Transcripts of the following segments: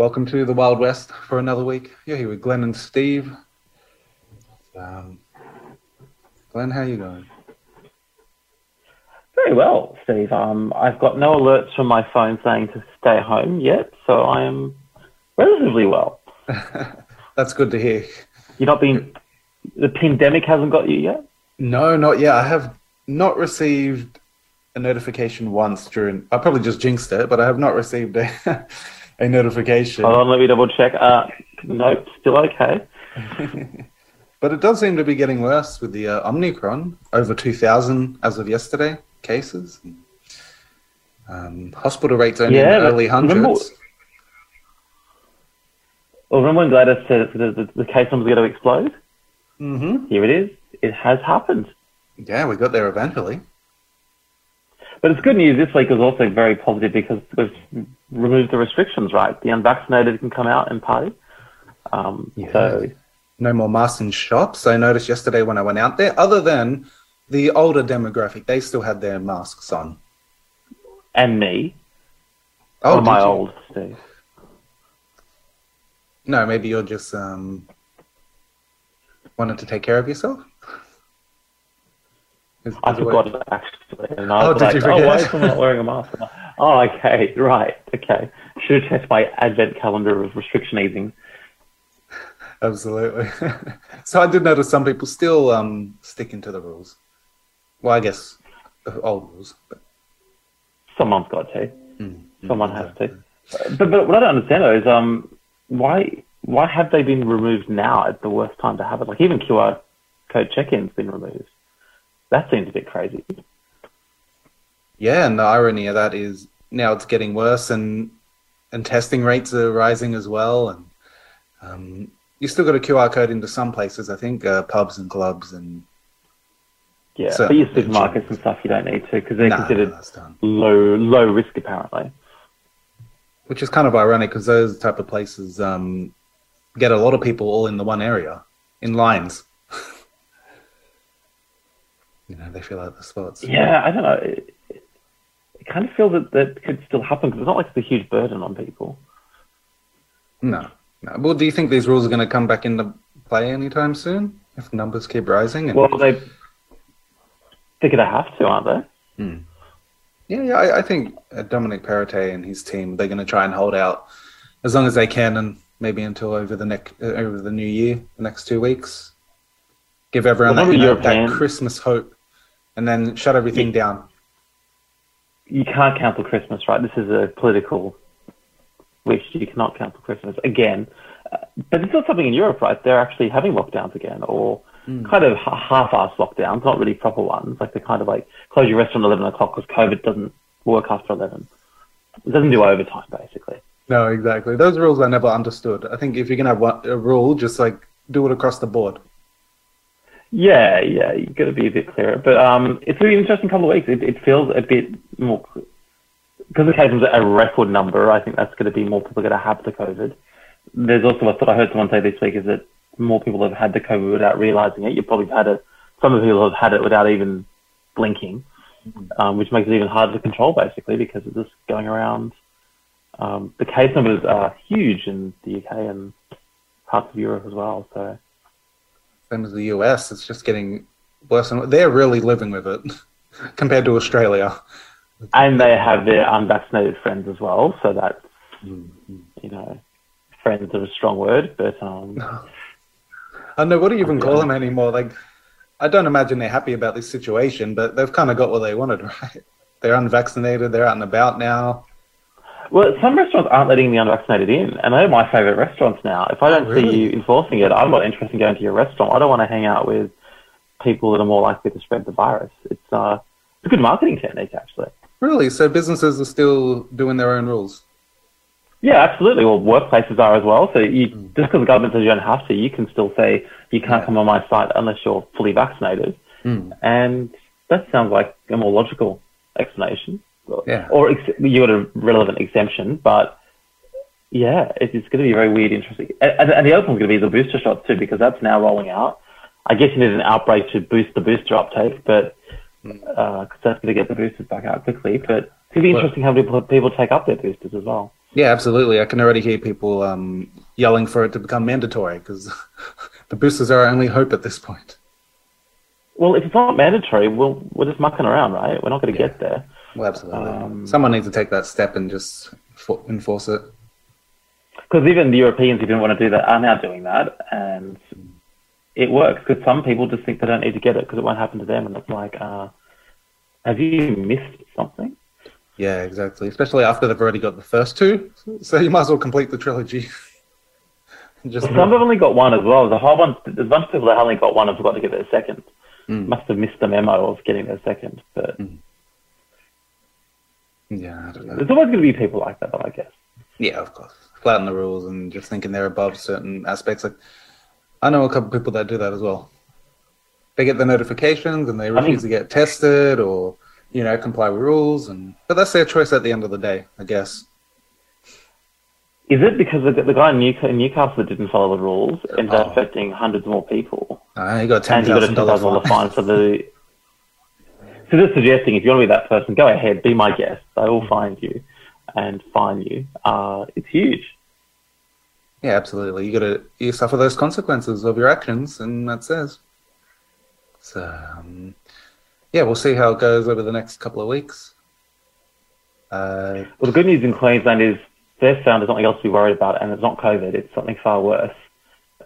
Welcome to the Wild West for another week. You're here with Glenn and Steve. Um, Glenn, how are you going? Very well, Steve. Um, I've got no alerts from my phone saying to stay home yet, so I am relatively well. That's good to hear. You're not being the pandemic hasn't got you yet. No, not yet. I have not received a notification once during. I probably just jinxed it, but I have not received a, a notification. Hold on, let me double check. Uh, nope, still okay. but it does seem to be getting worse with the uh, Omicron. Over 2,000 as of yesterday cases. Um, hospital rates only Yeah, in the early hundreds. remember- Well, remember when Gladys said the, the, the case numbers are going to explode? hmm Here it is. It has happened. Yeah, we got there eventually. But it's good news. This week was also very positive because we've removed the restrictions, right? The unvaccinated can come out and party. Um, Yeah. So No more masks in shops. I noticed yesterday when I went out there, other than the older demographic, they still had their masks on. and me, Oh, my old Steve. No, maybe you're just um, wanted to take care of yourself. Is- I is it forgot it actually. And I Oh, was did like, you oh, why forget? is someone not wearing a mask? Oh, okay, right, okay. Should have checked my advent calendar of restriction easing. Absolutely. so I did notice some people still um, sticking to the rules. Well, I guess the old rules. But, Someone's got to. mm, mm, Someone has to. But, but what I don't understand though is um, why why have they been removed now at the worst time to have it? Like even QR code check-in's been removed. That seems a bit crazy. Yeah, and the irony of that is now it's getting worse, and and testing rates are rising as well. And um, you still got a QR code into some places, I think, uh, pubs and clubs, and Yeah, So- but your supermarkets and stuff you don't need to because they're Nah, considered done. low low risk apparently. Which is kind of ironic because those type of places um, get a lot of people all in the one area in lines. you know, they fill out the spots. Yeah, I don't know. Kind of feel that that could still happen because it's not like it's a huge burden on people. No, no. Well, do you think these rules are going to come back into play anytime soon if numbers keep rising? And... Well, they they're going to have to, aren't they? Hmm. Yeah, yeah. I, I think uh, Dominic Perrottet and his team they're going to try and hold out as long as they can, and maybe until over the next uh, over the new year, the next two weeks. Give everyone Well, that, you know, that Christmas hope, and then shut everything Yeah. down. You can't cancel Christmas, right? This is a political wish. You cannot cancel Christmas again. Uh, but it's not something in Europe, right? They're actually having lockdowns again, or kind of ha- half-assed lockdowns, not really proper ones. Like they're kind of like close your restaurant at eleven o'clock because COVID doesn't work after eleven. It doesn't do overtime, basically. No, exactly. Those rules I never understood. I think if you're gonna have one, a rule, just like do it across the board. Yeah, yeah, you've got to be a bit clearer. But um, it's really interesting couple of weeks. It, it feels a bit more because the cases are a record number. I think that's going to be more people going to have the COVID. There's also a thought I heard someone say this week is that more people have had the COVID without realizing it. You've probably had it. Some of people have had it without even blinking, um, which makes it even harder to control, basically, because it's just going around. Um, the case numbers are huge in the UK and parts of Europe as well. So. Same as the US, it's just getting worse and they're really living with it compared to Australia. and they have their unvaccinated friends as well. So that's Mm-hmm. you know, friends are a strong word, but um, I don't know what do you even call them anymore. Like, I don't imagine they're happy about this situation, but they've kind of got what they wanted, right? They're unvaccinated. They're out and about now. Well, some restaurants aren't letting the unvaccinated in, and they're my favourite restaurants now. If I don't really? see you enforcing it, I'm not interested in going to your restaurant. I don't want to hang out with people that are more likely to spread the virus. It's uh, it's a good marketing technique, actually. Really? So businesses are still doing their own rules. Yeah, absolutely. Well, workplaces are as well. So you, Mm. just because the government says you don't have to, you can still say you can't Yeah. come on my site unless you're fully vaccinated. Mm. And that sounds like a more logical explanation. Yeah. Or ex- you got a relevant exemption, but yeah, it's, it's going to be very weird, interesting. And, and the other one's going to be the booster shots too, because that's now rolling out. I guess you need an outbreak to boost the booster uptake, but because that's going to get the boosters back out quickly. But it's going to be Well- interesting how people people take up their boosters as well. Yeah, absolutely. I can already hear people um, yelling for it to become mandatory because the boosters are our only hope at this point. Well, if it's not mandatory, we'll, we're just mucking around, right? We're not going to Yeah. get there. Well, absolutely. Um, Someone needs to take that step and just fo- enforce it. Because even the Europeans who didn't want to do that are now doing that, and it works. Because some people just think they don't need to get it because it won't happen to them, and it's like, uh, have you missed something? Yeah, exactly. Especially after they've already got the first two, so you might as well complete the trilogy. just Well, some have only got one as well. There's a whole bunch. There's a bunch of people that only got one and forgot to get their second. Mm. Must have missed the memo of getting their second. But yeah, I don't know. there's always going to be people like that, though, I guess. Yeah, of course. Flatten the rules and just thinking they're above certain aspects. Like, I know a couple people that do that as well. They get the notifications and they I refuse to get tested or, you know, comply with rules. And but that's their choice at the end of the day, I guess. Is it because the, the guy in, Newca- in Newcastle that didn't follow the rules ended up Oh. affecting hundreds more people? Uh, you got ten and you got a thousand ten thousand dollar dollars fine for the. So just suggesting, if you want to be that person, go ahead, be my guest. I will find you and find you. Uh, it's huge. Yeah, absolutely. You got to you suffer those consequences of your actions, and that says. So, um, yeah, we'll see how it goes over the next couple of weeks. Uh, Well, the good news in Queensland is they've found there's nothing else to be worried about, and it's not COVID. It's something far worse.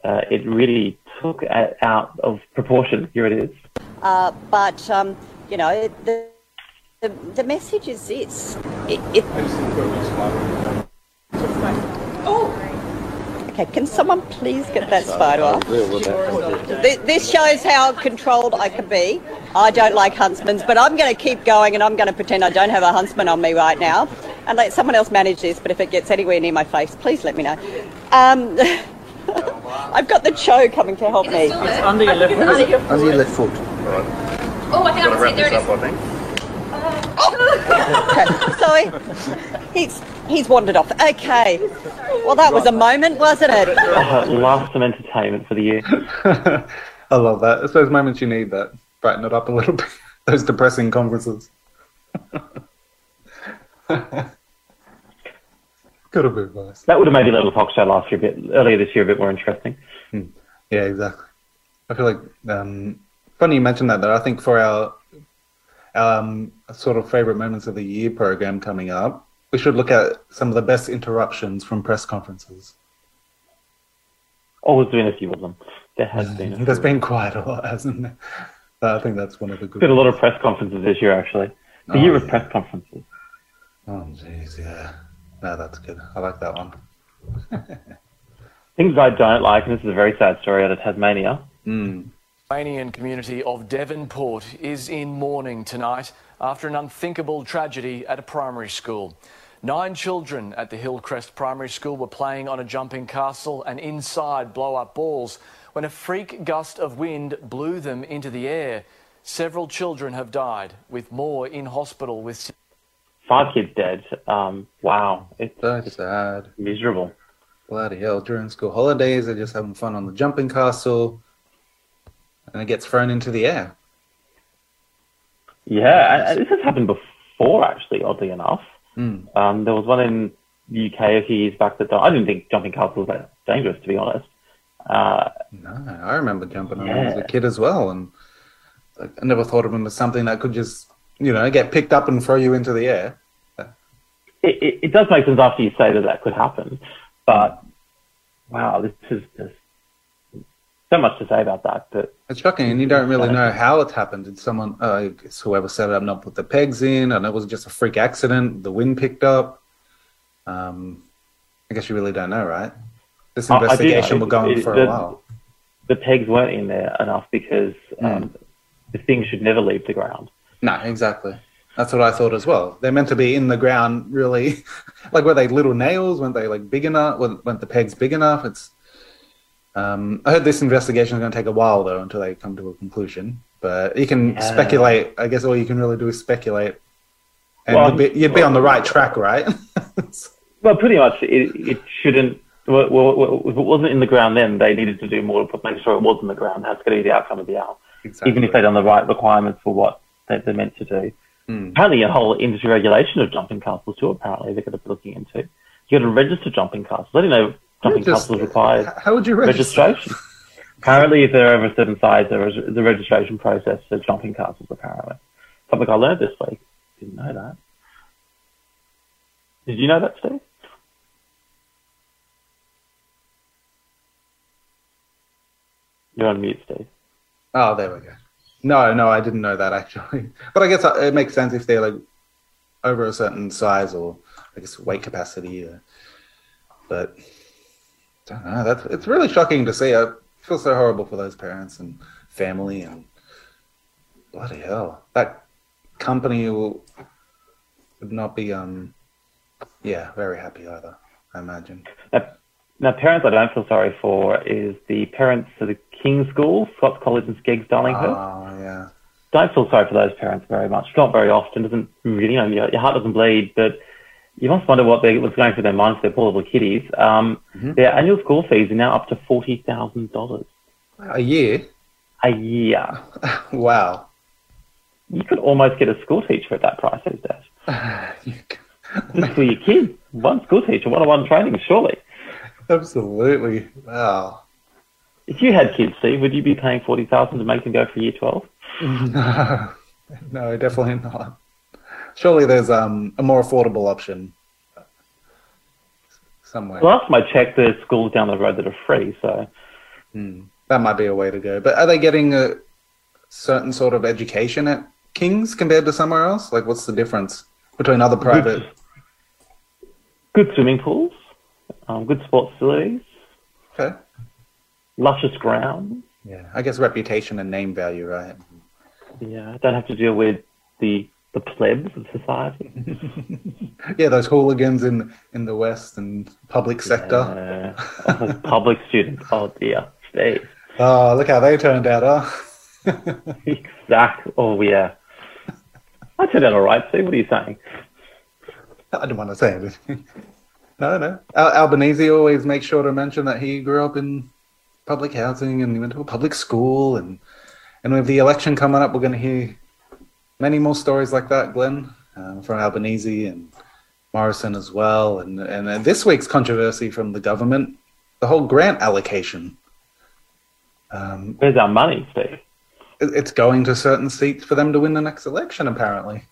Uh, it really took it out of proportion. Here it is. Uh, but um, you know, the, the the message is this: it, it, Okay, can someone please get that spider off? Th- This shows how controlled I can be. I don't like huntsmans, but I'm going to keep going and I'm going to pretend I don't have a huntsman on me right now and let someone else manage this. But if it gets anywhere near my face, please let me know. Um, I've got the cho coming to help me. Under your left Under your Under your left foot. Oh, I think I can see. There it is. I think. Okay, sorry. He's he's wandered off. Okay. Well, that was a moment, wasn't it? Uh, last some entertainment for the year. I love that. It's those moments you need that brighten it up a little bit. Those depressing conferences. Could have been worse. That would have made the little talk show last year a bit earlier this year a bit more interesting. Yeah, exactly. I feel like um, funny you mentioned that. Though I think for our um, sort of favorite moments of the year program coming up, we should look at some of the best interruptions from press conferences. Always been a few of them. There has been. A There's been quite a lot, hasn't there? I think that's one of the good. been a lot of press conferences this year actually. The Oh, year of yeah. press conferences. Oh, jeez, yeah. No, that's good. I like that one. Things I don't like, and this is a very sad story out of Tasmania. Mm. Tasmanian community of Devonport is in mourning tonight after an unthinkable tragedy at a primary school. Nine children at the Hillcrest Primary School were playing on a jumping castle and inside blow up balls when a freak gust of wind blew them into the air. Several children have died, with more in hospital with Five kids dead. Um, wow, it's So sad. miserable. Bloody hell. During school holidays, they're just having fun on the jumping castle. And it gets thrown into the air. Yeah, and, this has happened before actually. Oddly enough, Mm. um, there was one in the UK a few years back that I didn't think jumping castles were that dangerous, to be honest. Uh, No, I remember jumping on them as a kid as well. And I never thought of them as something that could just, you know, get picked up and throw you into the air. it, it, it does make sense after you say that that could happen, but wow, this is just so much to say about that. But It's shocking, and you don't really know how it happened. Did someone, uh, whoever set it up, not put the pegs in, and it was just a freak accident? The wind picked up. Um, I guess you really don't know, right? This I- I do know. investigation will go on for a while. the pegs weren't in there enough because um, the thing should never leave the ground. No, exactly. That's what I thought as well. They're meant to be in the ground, really. like, were they little nails? Weren't they like big enough? Weren't weren't the pegs big enough? It's. Um, I heard this investigation is going to take a while though until they come to a conclusion. But you can Yeah. speculate. I guess all you can really do is speculate, and Well, you'd, be, you'd be on the right track, right? Well, pretty much, it, it shouldn't. Well, well, well, if it wasn't in the ground then, they needed to do more to make sure it was in the ground. That's going to be the outcome of the hour. exactly. Even if they'd done the right requirements for what they, they're meant to do. Mm. Apparently, a whole industry regulation of jumping castles too. Apparently, they're going to be looking into. you got to register jumping castles. I didn't know jumping Just- castles required How would you register? registration. apparently, if they're over a certain size, there is the registration process for jumping castles. Apparently, something I learned this week. Didn't know that. Did you know that, Steve? You're on mute, Steve. Oh, there we go. No, no, I didn't know that actually. But I guess it makes sense if they're like over a certain size or I guess weight capacity. Uh, but don't know. That's it's really shocking to see. I feel so horrible for those parents and family and bloody hell. That company will would not be um yeah very happy either. I imagine. Now, now, parents I don't feel sorry for is the parents of the King's School, Scots College and SCEGGS, Darlinghurst. Oh yeah. don't feel sorry for those parents very much. Not very often. Doesn't really, you know, your, your heart doesn't bleed, but you must wonder what they, what's going through their minds their poor little kiddies. Um, Mhm. Their annual school fees are now up to forty thousand dollars A year. a year. wow. You could almost get a school teacher at that price these days. Just for your kids, one school teacher, one-on-one training, surely. Absolutely. Wow. If you had kids, Steve, would you be paying forty thousand to make them go for year twelve? No, no, definitely not. Surely there's um, a more affordable option somewhere. Last time I checked, there's schools down the road that are free. So Hmm. That might be a way to go. But are they getting a certain sort of education at King's compared to somewhere else? Like, what's the difference between other private? good swimming pools, um, good sports facilities, Okay. luscious grounds. Yeah, I guess reputation and name value, right? Yeah, I don't have to deal with the the plebs of society. yeah, those hooligans in in the West and public sector. Uh, oh, public students. Oh dear, Steve. Oh, look how they turned out, huh? Exact. Oh yeah. I turned out all right. Steve, what are you saying? I didn't want to say anything. No, no. Al- Albanese always makes sure to mention that he grew up in public housing and he went to a public school. And, and with the election coming up, we're going to hear many more stories like that, Glenn, uh, from Albanese and Morrison as well. And, and this week's controversy from the government, the whole grant allocation. Um, Where's our money, Steve? it- it's going to certain seats for them to win the next election, apparently.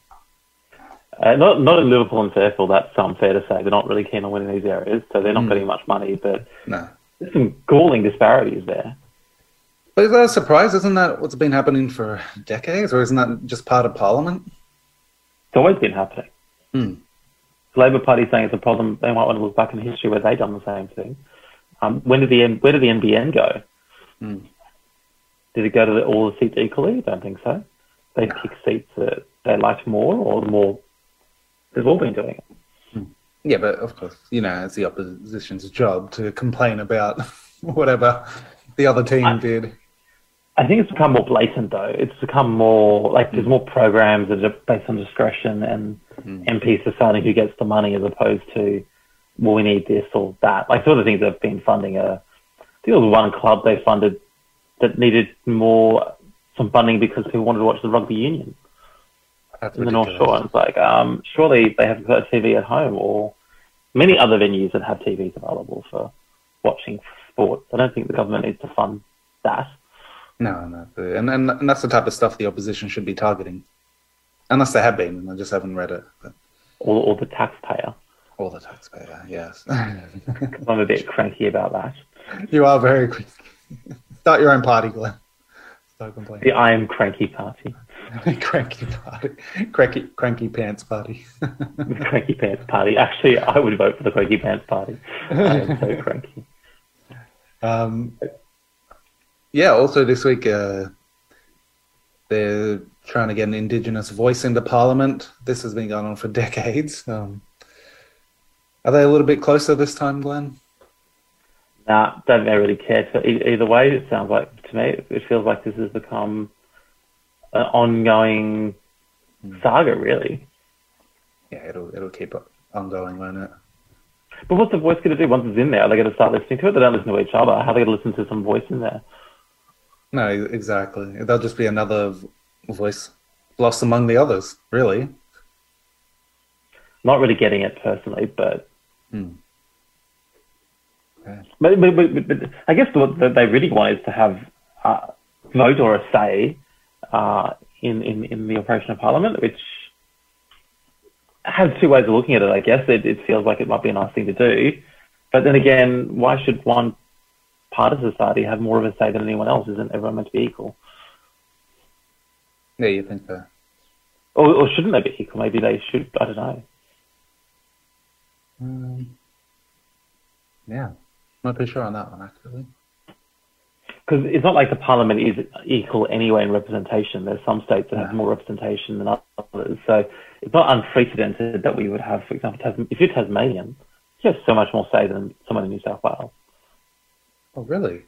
Uh, not not in Liverpool and Fairfield. That's unfair to say. They're not really keen on winning these areas, so they're not Mm. getting much money. But No. there's some galling disparities there. But is that a surprise? Isn't that what's been happening for decades, or isn't that just part of Parliament? It's always been happening. Hmm. The Labor Party saying it's a problem. They might want to look back in history where they've done the same thing. Um, when did the where did the NBN go? Hmm. Did it go to the, all the seats equally? I don't think so. They No. pick seats that they liked more, or more. They've all been doing it. Yeah, but of course, you know, it's the opposition's job to complain about whatever the other team I- did. I think it's become more blatant though. It's become more like there's more programs that are based on discretion and Mm. MPs deciding who gets the money as opposed to, well, we need this or that. Like some of the things they've been funding are, I think there was one club they funded that needed more, some funding because people wanted to watch the rugby union That's in the North. Shore. And it's like, um, surely they have a TV at home or many other venues that have TVs available for watching sports. I don't think the government needs to fund that. No, no, and, and and that's the type of stuff the opposition should be targeting, unless they have been, and I just haven't read it. But Or, or the taxpayer. all the taxpayer, yes. I'm a bit cranky about that. you are very quick. Start your own party, Glenn. Start complaining. The I am cranky party. cranky party, cranky, cranky pants party. The cranky pants party. Actually, I would vote for the cranky pants party. I am so cranky. Um, yeah, also this week, uh, they're trying to get an Indigenous voice into Parliament. This has been going on for decades. Um, are they a little bit closer this time, Glenn? Nah, don't really care. E- either way, it sounds like to me, it feels like this has become an ongoing saga, really. Yeah, it'll it'll keep ongoing, won't it? But what's the voice going to do once it's in there? Are they going to start listening to it? They don't listen to each other. How are they going to listen to some voice in there? No, exactly. There'll just be another voice lost among the others. Really. Not really getting it personally, but Hmm. But, but, but, but, I guess what they really want is to have a vote or a say uh, in, in, in the operation of Parliament, which has two ways of looking at it, I guess. It, it feels like it might be a nice thing to do. But then again, why should one part of society have more of a say than anyone else? Isn't everyone meant to be equal? Yeah, you think so. Or, or shouldn't they be equal? Maybe they should, I don't know. Um, yeah, not too sure on that one, actually. Because it's not like the parliament is equal anyway in representation. There's some states that have more representation than others. So it's not unprecedented that we would have, for example, if you're Tasmanian, you have so much more say than someone in New South Wales. Oh, really?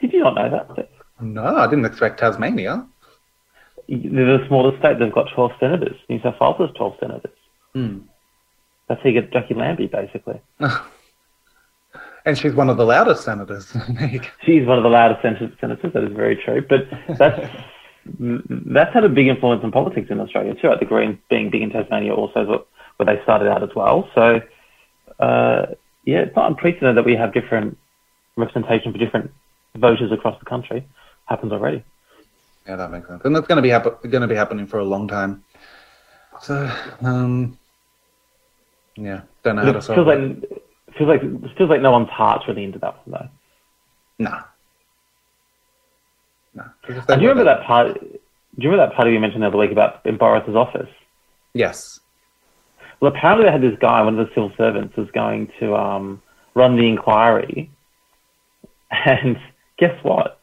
Did you not know that? No, I didn't expect Tasmania. They're the smallest state. They've got 12 senators. New South Wales has 12 senators. Hmm. That's how you get Jacqui Lambie, basically. And she's one of the loudest senators. She's one of the loudest sen- senators. That is very true. But that's that's had a big influence on politics in Australia too. Right? The Greens being big in Tasmania also where they started out as well. So uh, yeah, it's not unprecedented that we have different representation for different voters across the country. Happens already. Yeah, that makes sense. And that's going to be happen- going to be happening for a long time. So, um, yeah, don't know how It to feels solve like it. feels like feels like no one's heart's really into that one though. Nah. Nah. 'Cause if And do you remember that part? Do you remember that party we mentioned the other week about in Boris's office? Yes. Well, apparently they had this guy, one of the civil servants, was going to um, run the inquiry, and guess what?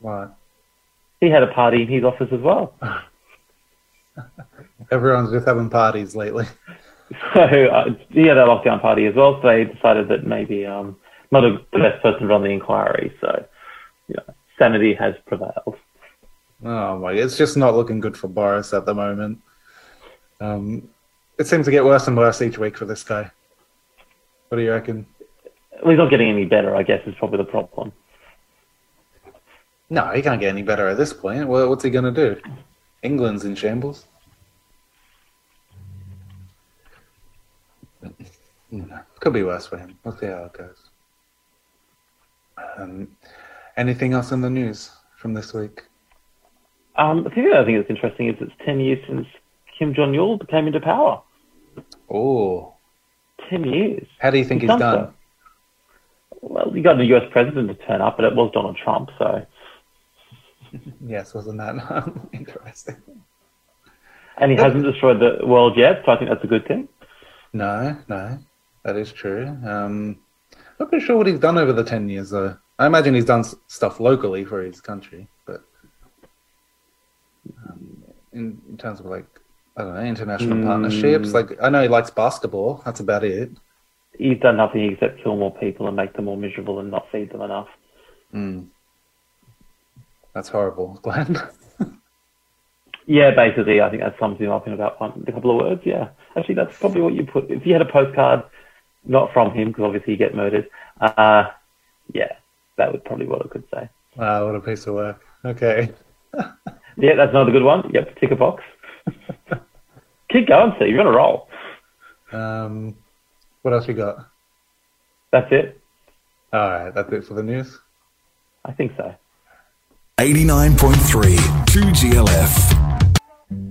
What? He had a party in his office as well. Everyone's just having parties lately. So uh, he had a lockdown party as well. So they decided that maybe um, not a, the best person to run the inquiry. So, you know, sanity has prevailed. Oh my! It's just not looking good for Boris at the moment. Um, it seems to get worse and worse each week for this guy. What do you reckon? Well, he's not getting any better. I guess is probably the problem. No, he can't get any better at this point. Well, what's he going to do? England's in shambles. No, could be worse for him. We'll see how it goes. Um, anything else in the news from this week? Um, the thing that I think is interesting is it's 10 years since Kim Jong Il came into power. Oh, 10 years. how do you think He's he's, done done? Well, you got a US president to turn up, but it was Donald Trump. So, Yes, wasn't that interesting? and he hasn't destroyed the world yet. So I think that's a good thing. No, no, that is true. Um, I'm not pretty sure what he's done over the ten years, though. I imagine he's done s- stuff locally for his country, but um, in, in terms of like I don't know international partnerships, like I know he likes basketball. That's about it. He's done nothing except kill more people and make them more miserable and not feed them enough. Mm. That's horrible, Glenn. Yeah, basically, I think that sums him up in about one, a couple of words. Yeah, actually, that's probably what you put. If you had a postcard, not from him, because obviously you get murdered. Uh, yeah, that would probably what I could say. wow, what a piece of work. Okay. Yeah, that's another good one. Yep, tick a box. Keep going, Steve. You're on a roll. Um, what else we got? That's it. All right, that's it for the news. I think so. 89.3 2GLF.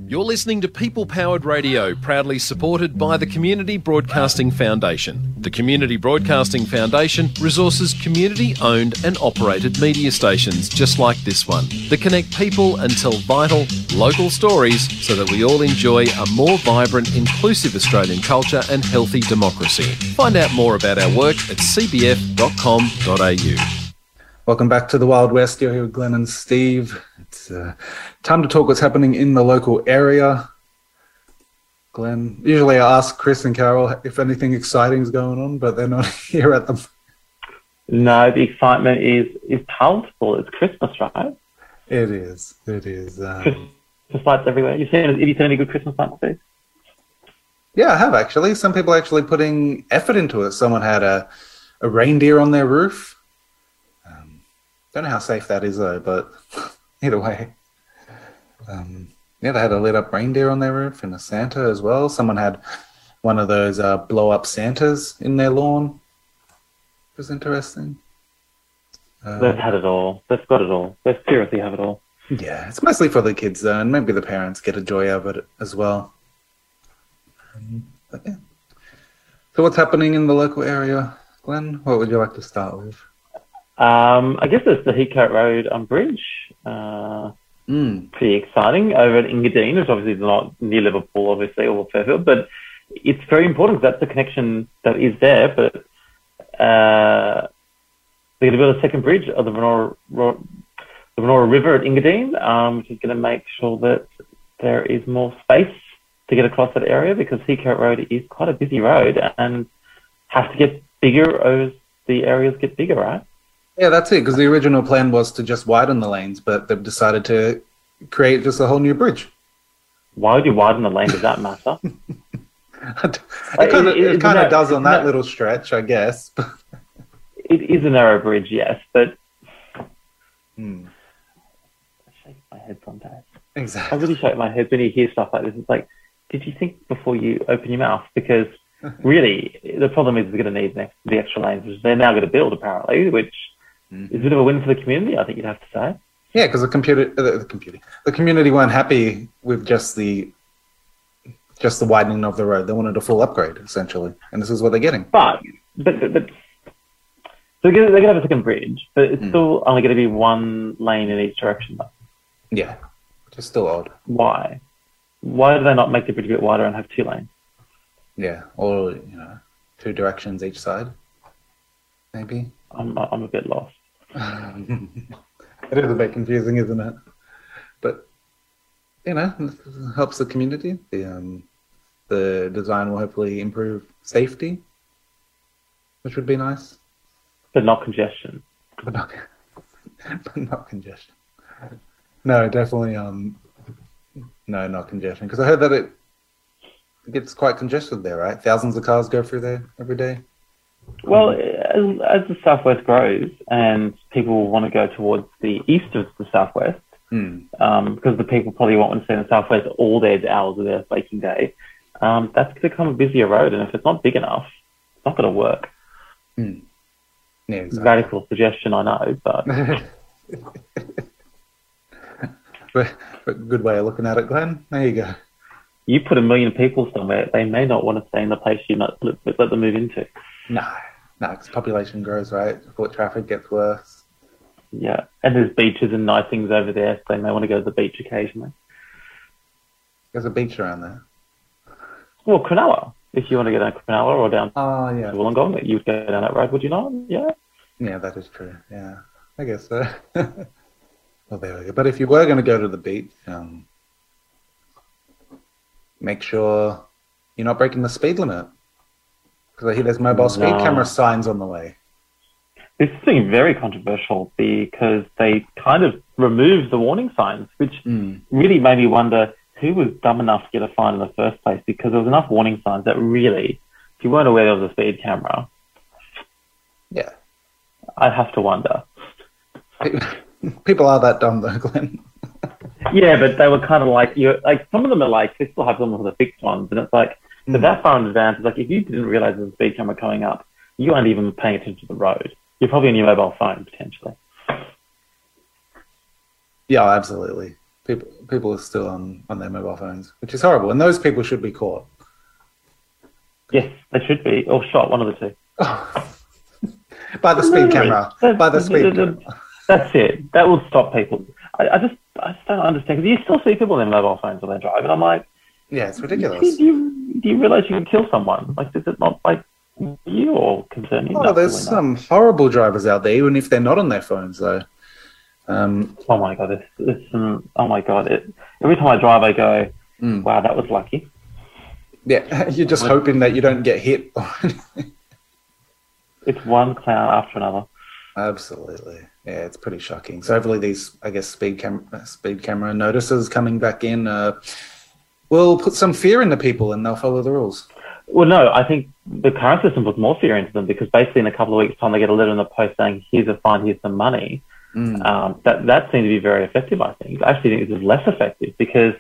You're listening to People Powered Radio, proudly supported by the Community Broadcasting Foundation. The Community Broadcasting Foundation resources community owned and operated media stations just like this one that connect people and tell vital, local stories so that we all enjoy a more vibrant, inclusive Australian culture and healthy democracy. Find out more about our work at cbf.com.au. Welcome back to the Wild West. You're here with Glenn and Steve. It's uh, time to talk what's happening in the local area. Glenn, usually I ask Chris and Carol if anything exciting is going on, but they're not here at the. No, the excitement is is palatable. It's Christmas, right? It is. It is. Um, Christmas lights everywhere. You seen? Have you seen any good Christmas lights, Steve? yeah, I have actually. Some people are actually putting effort into it. Someone had a, a reindeer on their roof. Um, don't know how safe that is though, but either way. Um, yeah, they had a lit up reindeer on their roof and a Santa as well. Someone had one of those uh, blow up Santas in their lawn. was interesting. Uh, They've had it all. They've got it all. They seriously have it all. yeah, it's mostly for the kids though, and maybe the parents get a joy out of it as well. Um, but yeah. So what's happening in the local area, Glenn? What would you like to start with? Um, I guess it's the Heathcote Road um, Bridge. Uh, Mm. pretty exciting over at Engadine, which obviously is not near Liverpool, obviously, or Fairfield, but it's very important because that's the connection that is there. But uh, they're going to build a second bridge of the Woronora, Ro- the Woronora River at Engadine, um, which is going to make sure that there is more space to get across that area because Heathcote Road is quite a busy road and has to get bigger as the areas get bigger, right? Yeah, that's it. Because the original plan was to just widen the lanes, but they've decided to create just a whole new bridge. Why would you widen the lane? Does that matter? it kind of it- it, kind of does on that that- little stretch, I guess. it is a narrow bridge, yes, but Hmm, I shake my head sometimes. Exactly. I really shake my head when you hear stuff like this. It's like, did you think before you open your mouth? Because really, the problem is we're going to need next, the extra lanes, which they're now going to build apparently, which is a bit of a win for the community. I think you'd have to say. Yeah, because the computer, uh, the computer, the community weren't happy with just the just the widening of the road. They wanted a full upgrade, essentially, and this is what they're getting. But but but, but so they're going to have a second bridge, but it's Mm. still only going to be one lane in each direction. Though. Yeah, which is still odd. Why? Why do they not make the bridge a bit wider and have two lanes? Yeah, or you know, two directions each side, maybe. I'm I'm a bit lost. it is a bit confusing, isn't it? But you know, it helps the community. The um, the design will hopefully improve safety, which would be nice, But not congestion. but not but not congestion. No, definitely um, no, not congestion. Because I heard that it gets quite congested there, right? Thousands of cars go through there every day. Well, as, as the southwest grows and people want to go towards the east of the southwest, Hmm. um, because the people probably won't want to stay in the southwest all their hours of their waking day, um, that's going to become a busier road. And if it's not big enough, it's not going to work. Yeah, exactly. Radical suggestion, I know, but but, but good way of looking at it, Glenn. There you go. you put a million people somewhere, they may not want to stay in the place you let them move into. No, no, because population grows, right? Foot traffic gets worse. Yeah, and there's beaches and nice things over there, so they may want to go to the beach occasionally. There's a beach around there. Well, Cronulla, if you want to go down Cronulla or down Oh, to yeah. Wollongong, you would go down that road, would you not? Yeah. Yeah, that is true. Yeah, I guess so. well, there we go. But if you were going to go to the beach, um, make sure you're not breaking the speed limit. Because I hear there's mobile speed No. camera signs on the way. This is something very controversial because they kind of removed the warning signs, which Mm. really made me wonder who was dumb enough to get a fine in the first place because there was enough warning signs that really, if you weren't aware there was a speed camera, Yeah. I'd have to wonder. People are that dumb, though, Glenn. Yeah, but they were kind of like you. Like some of them are like they still have some of the fixed ones, and it's like Mm. that far in advance. It's like if you didn't realize there's a speed camera coming up, you aren't even paying attention to the road. You're probably on your mobile phone potentially. Yeah, absolutely. People people are still on, on their mobile phones, which is horrible. And those people should be caught. Yes, they should be or shot. One of the two. By the speed camera. That's- By the speed that's- camera. That's it. That will stop people. I, I just, I just don't understand because you still see people in their mobile phones when they drive, and I'm like, Yeah, it's ridiculous. you, do you realize you can kill someone? Like, does it not like you or concern you? Oh, there's some horrible drivers out there, even if they're not on their phones, though. Um, Oh my god, it's, it's some. Oh my god, it. Every time I drive, I go, Mm. wow, that was lucky. yeah, you're just hoping that you don't get hit. It's one clown after another. Absolutely, yeah, it's pretty shocking. So hopefully, these, I guess, speed camera, speed camera notices coming back in, uh, will put some fear into people, and they'll follow the rules. Well, no, I think the current system puts more fear into them because basically in a couple of weeks' time they get a letter in the post saying, "Here's a fine, here's some money." Mm. Um, that that seemed to be very effective. I think. I actually think this is less effective because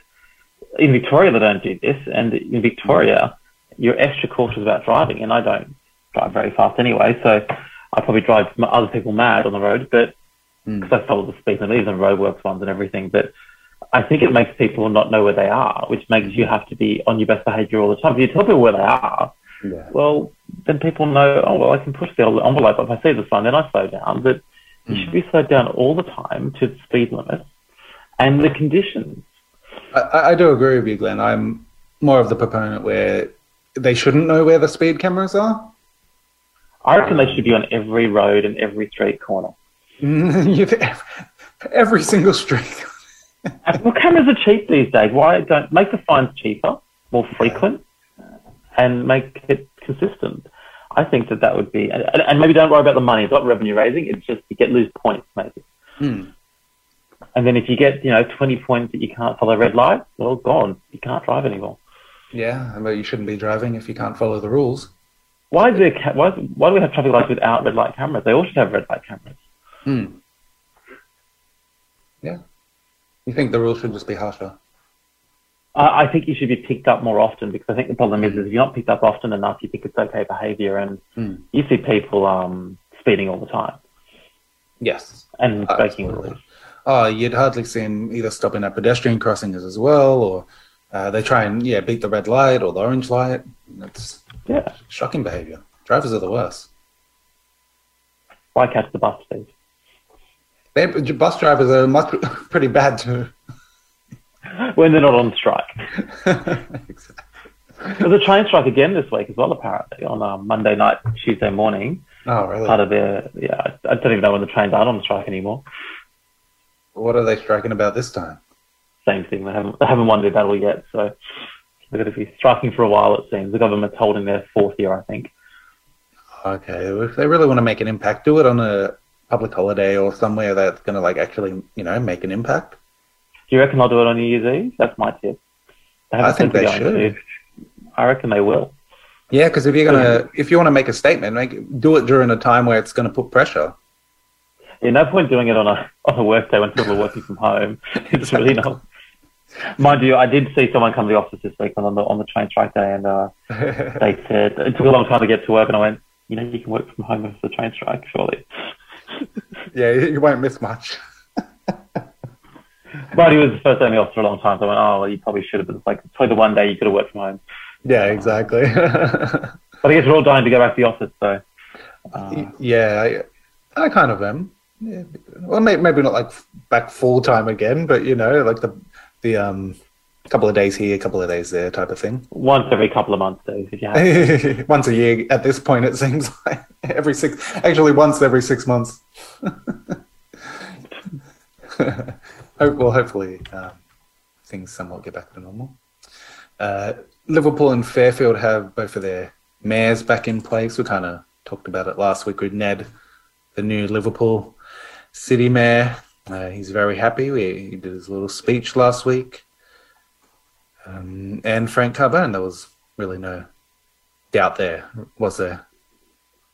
in Victoria they don't do this, and in Victoria you're extra cautious about driving, and I don't drive very fast anyway, so I probably drive other people mad on the road, but Mm. because I follow the speed limit, even roadworks ones and everything. But I think it makes people not know where they are, which makes you have to be on your best behaviour all the time. If you tell people where they are, Yeah. well, then people know, oh, well, I can push the envelope. If I see the sign, then I slow down. But you hmm. should be slowed down all the time to the speed limit and the conditions. I- I, do agree with you, Glenn. I'm more of the proponent where they shouldn't know where the speed cameras are. I reckon they should be on every road and every street corner. Every single street. well, cameras are cheap these days. Why don't make the fines cheaper, more frequent, and make it consistent? I think that that would be, and, and maybe don't worry about the money. It's not revenue raising. It's just you get lose points maybe. Hmm. And then if you get you know 20 points that you can't follow red light, well, gone. You can't drive anymore. Yeah, but you shouldn't be driving if you can't follow the rules. Why there? Why, why do we have traffic lights without red light cameras? They all should have red light cameras. Hmm. Yeah. You think the rules should just be harsher? I I think you should be picked up more often because I think the problem is, is if you're not picked up often enough, you think it's okay behaviour, and Hmm. you see people um, speeding all the time Yes. and breaking rules. Oh, you'd hardly see them either stopping at pedestrian crossings as well, or uh, they try and yeah beat the red light or the orange light. That's Yeah, shocking behaviour. Drivers are the worst. why catch the bus speed? They, bus drivers are much pretty bad too. when they're not on strike. exactly. There's a train strike again this week as well, apparently on um, Monday night, Tuesday morning. Oh, really? Part of their yeah, I don't even know when the trains aren't on strike anymore. What are they striking about this time? Same thing. They haven't they haven't won their battle yet, so they're going to be striking for a while. It seems the government's holding their fourth year, I think. Okay, if they really want to make an impact, do it on a public holiday or somewhere that's going to like actually, you know, make an impact. Do you reckon they'll do it on New Year's Eve? That's my tip. I think they should. I reckon they will. Yeah, because if you're gonna, if you want to make a statement, make do it during a time where it's going to put pressure. Yeah, no point doing it on a on a work day when people are working from home. It's really not. Mind you, I did see someone come to the office this week on the on the train strike day, and uh, they said it took a long time to get to work, and I went, you know, you can work from home after the train strike, surely. yeah, you won't miss much. But he was the first in the for a long time, so I went, oh, well, you probably should have. But it's like it's probably the one day you could have worked from home. Yeah, exactly. But I guess we're all dying to go back to the office, so. Uh, yeah, I, I kind of am. Yeah. Well, maybe, maybe not like back full time again, but you know, like the the um couple of days here, a couple of days there type of thing. once every couple of months, though, if you have. once a year at this point, it seems like every six, actually once every six months. Well, hopefully um, things somewhat get back to normal. Uh, Liverpool and Fairfield have both of their mayors back in place. We kind of talked about it last week with Ned, the new Liverpool city mayor. Uh, he's very happy. We, he did his little speech last week. Um, and Frank Carbone, there was really no doubt there, was there?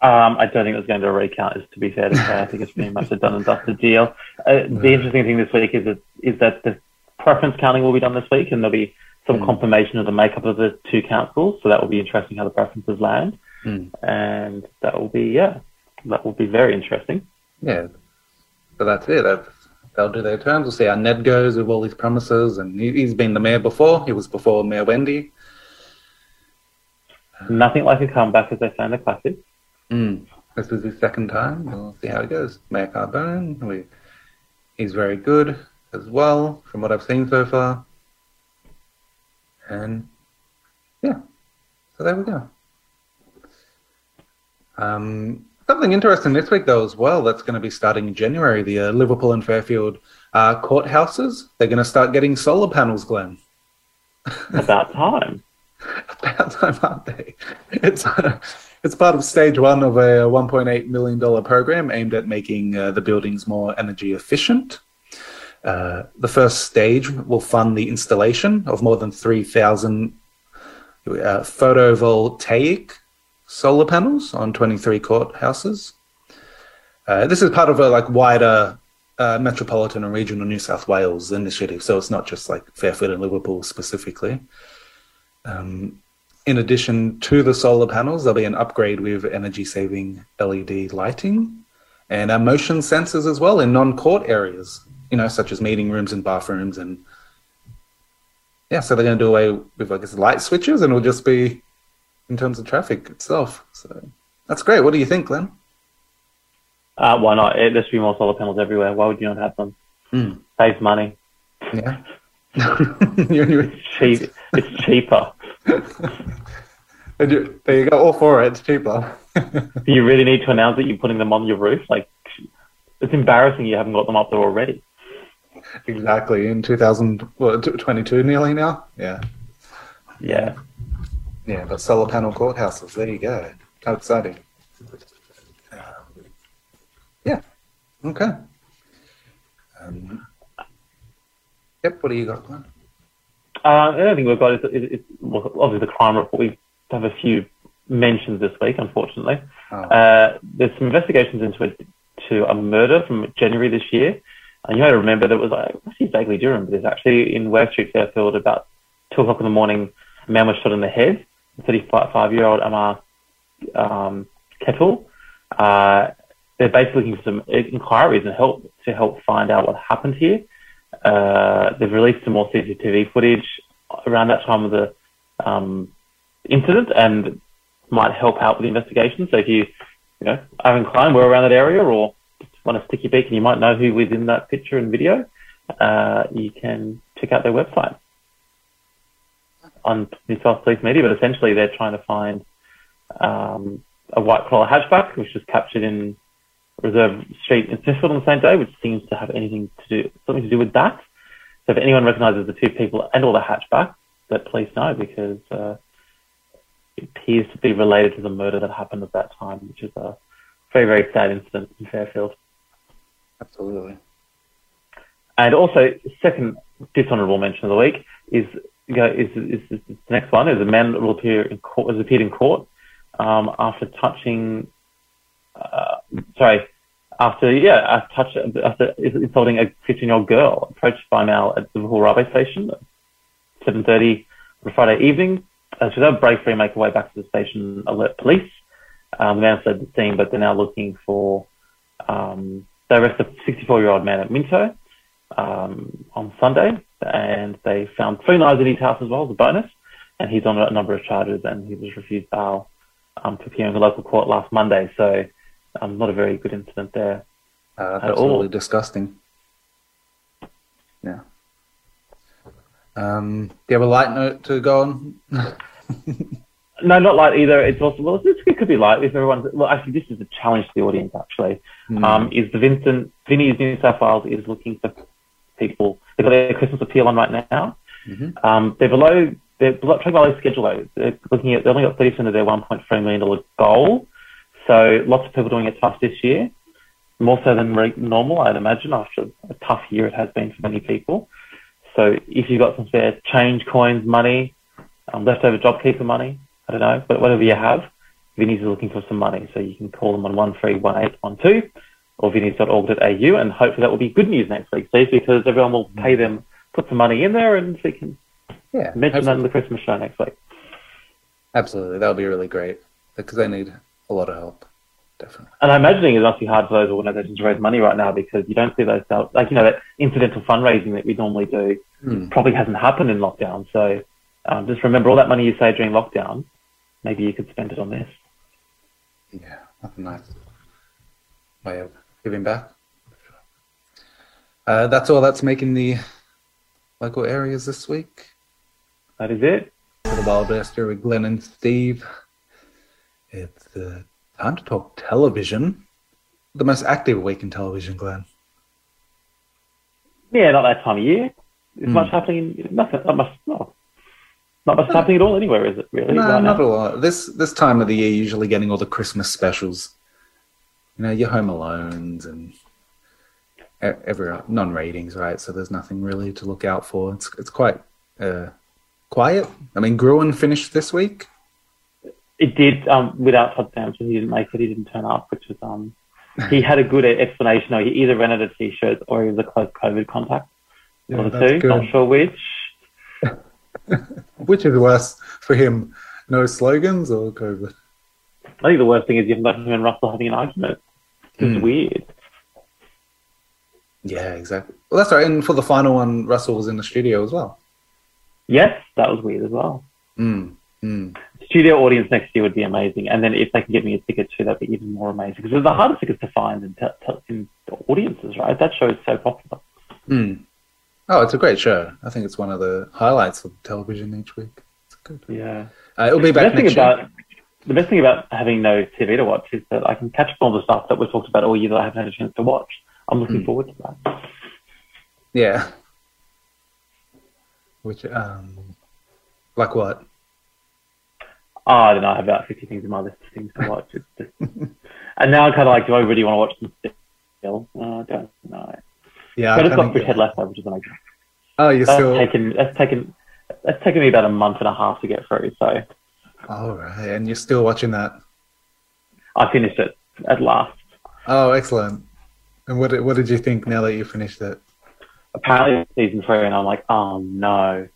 Um, I don't think it's going to a recount. Is to be fair to say, I think it's pretty much a done and dusted deal. Uh, the interesting thing this week is that is that the preference counting will be done this week, and there'll be some Mm. confirmation of the makeup of the two councils. So that will be interesting how the preferences land, Mm. and that will be yeah, that will be very interesting. Yeah. So that's it. That's, they'll do their terms. We'll see how Ned goes with all these promises. And he, he's been the mayor before. He was before Mayor Wendy. Nothing like a comeback, as they say in the classics. Mm. This is his second time. We'll see how it goes. Mayor Carbone, we, he's very good as well, from what I've seen so far. And yeah, so there we go. Um, something interesting this week, though, as well, that's going to be starting in January. The uh, Liverpool and Fairfield uh, courthouses, they're going to start getting solar panels, Glenn. About time. About time, aren't they? It's uh, it's part of stage one of a 1.8 million dollar program aimed at making uh, the buildings more energy efficient. Uh, the first stage will fund the installation of more than 3,000 uh, photovoltaic solar panels on 23 courthouses. Uh, this is part of a like wider uh, metropolitan and regional New South Wales initiative, so it's not just like Fairfield and Liverpool specifically. Um, in addition to the solar panels, there'll be an upgrade with energy saving LED lighting and uh, motion sensors as well in non court areas, you know, such as meeting rooms and bathrooms. And yeah, so they're going to do away with, guess, light switches and it'll just be in terms of traffic itself. So that's great. What do you think, Glenn? Uh, why not? There should be more solar panels everywhere. Why would you not have them? Mm. Saves money. Yeah. it's cheap. It's cheaper. you, there you go. All for it. It's cheaper. Do you really need to announce that you're putting them on your roof? Like, it's embarrassing you haven't got them up there already. Exactly. In 2022 nearly now. Yeah. Yeah. Yeah, but solar panel courthouses. There you go. How exciting. Yeah. Okay. Um, yep. What do you got, Glenn? Uh, the only thing we've got is, is, is well, obviously the crime report. We have a few mentions this week, unfortunately. Oh. Uh, there's some investigations into a, to a murder from January this year. And you may remember that was, I actually vaguely do remember this, actually in West Street, Fairfield, about 2 o'clock in the morning, a man was shot in the head, 35-year-old Amar um, Kettle. Uh, they're basically looking for some inquiries and help to help find out what happened here. Uh, they've released some more CCTV footage around that time of the um, incident and might help out with the investigation. So if you, you know, are inclined, we're around that area or want to stick your beak and you might know who was in that picture and video, uh, you can check out their website on New South Police Media. But essentially, they're trying to find um, a white collar hatchback, which was captured in Reserve Street in Smithfield on the same day, which seems to have anything to do something to do with that. So if anyone recognises the two people and all the hatchback, let police know because uh, it appears to be related to the murder that happened at that time, which is a very very sad incident in Fairfield. Absolutely. And also, second dishonourable mention of the week is is, is, is, the next one is a man will appear in court has appeared in court um, after touching uh, sorry, after yeah, touch after insulting a 15 year old girl approached by male at the Liverpool railway station at 7:30 on Friday evening. Uh, she was break free make her way back to the station, alert police. Um, the man fled the scene, but they're now looking for. Um, they arrested a 64 year old man at Minto um, on Sunday, and they found three knives in his house as well as a bonus. And he's on a number of charges, and he was refused bail um, to appear in the local court last Monday. So um, not a very good incident there. Uh, that's absolutely disgusting. Yeah. Um, do you have a light note to go on? no, not light either. It's also well, it could be light if everyone's. Well, actually, this is a challenge to the audience. Actually, mm. um, is the Vincent Vinnie's New South Wales is looking for people. They've got their Christmas appeal on right now. Mm-hmm. Um, they're below. They're below, below schedule though. They're looking at. They only got thirty percent of their one point three million dollar goal. So lots of people doing it tough this year, more so than normal, I'd imagine, after a tough year it has been for many people. So if you've got some spare change, coins, money, um, leftover JobKeeper money, I don't know, but whatever you have, Vinnie's is looking for some money. So you can call them on 131812 or vinnies.org.au and hopefully that will be good news next week, Steve, because everyone will pay them, put some money in there and we can yeah, mention absolutely. that in the Christmas show next week. Absolutely. That'll be really great because they need a lot of help. Definitely. And I'm imagining it must be hard for those organisations to raise money right now because you don't see those like you know that incidental fundraising that we normally do mm. probably hasn't happened in lockdown. So um, just remember all that money you saved during lockdown, maybe you could spend it on this. Yeah, that's a nice way of giving back. Uh, that's all that's making the local areas this week. That is it. For the Wild West with Glenn and Steve. It's uh, time to talk television. The most active week in television, Glenn. Yeah, not that time of year. Is mm. much happening? Nothing. Not much. No, not much no. happening at all anywhere, is it? Really? No, right not now? a lot. This this time of the year, usually getting all the Christmas specials. You know, your Home Alones and every non ratings, right? So there's nothing really to look out for. It's it's quite uh, quiet. I mean, Gruen finished this week. It did um, without Todd Sampson. He didn't make it. He didn't turn up, which was um, he had a good explanation. He either rented a t-shirt or he was a close COVID contact. Yeah, the two. Good. Not sure which. which is worse for him, no slogans or COVID? I think the worst thing is you haven't got him and Russell having an argument. It's Hmm. weird. Yeah, exactly. Well, that's right. And for the final one, Russell was in the studio as well. Yes, that was weird as well. Mm. Mm. Studio audience next year would be amazing, and then if they can get me a ticket too, that'd be even more amazing. Because the hardest tickets to find in, te- te- in audiences, right? That show is so popular. Mm. Oh, it's a great show. I think it's one of the highlights of television each week. It's good. Yeah. Uh, it'll be back next year. about the best thing about having no TV to watch is that I can catch up on all the stuff that we've talked about all year that I haven't had a chance to watch. I'm looking Hmm. forward to that. Yeah. Which, um, like what? Oh, I don't know. I have about 50 things in my list of things to watch. It's just, and now I'm kind of like, do I really want to watch them still? Oh, I don't know. Yeah. But I it's got Bridgehead Left, which is amazing. Oh, you're That's still. taken. That's taken. That's taken me about a month and a half to get through. So All right, and you're still watching that. I finished it at last. Oh, excellent. And what did, what did you think now that you finished it? Apparently, season three, and I'm like, oh no,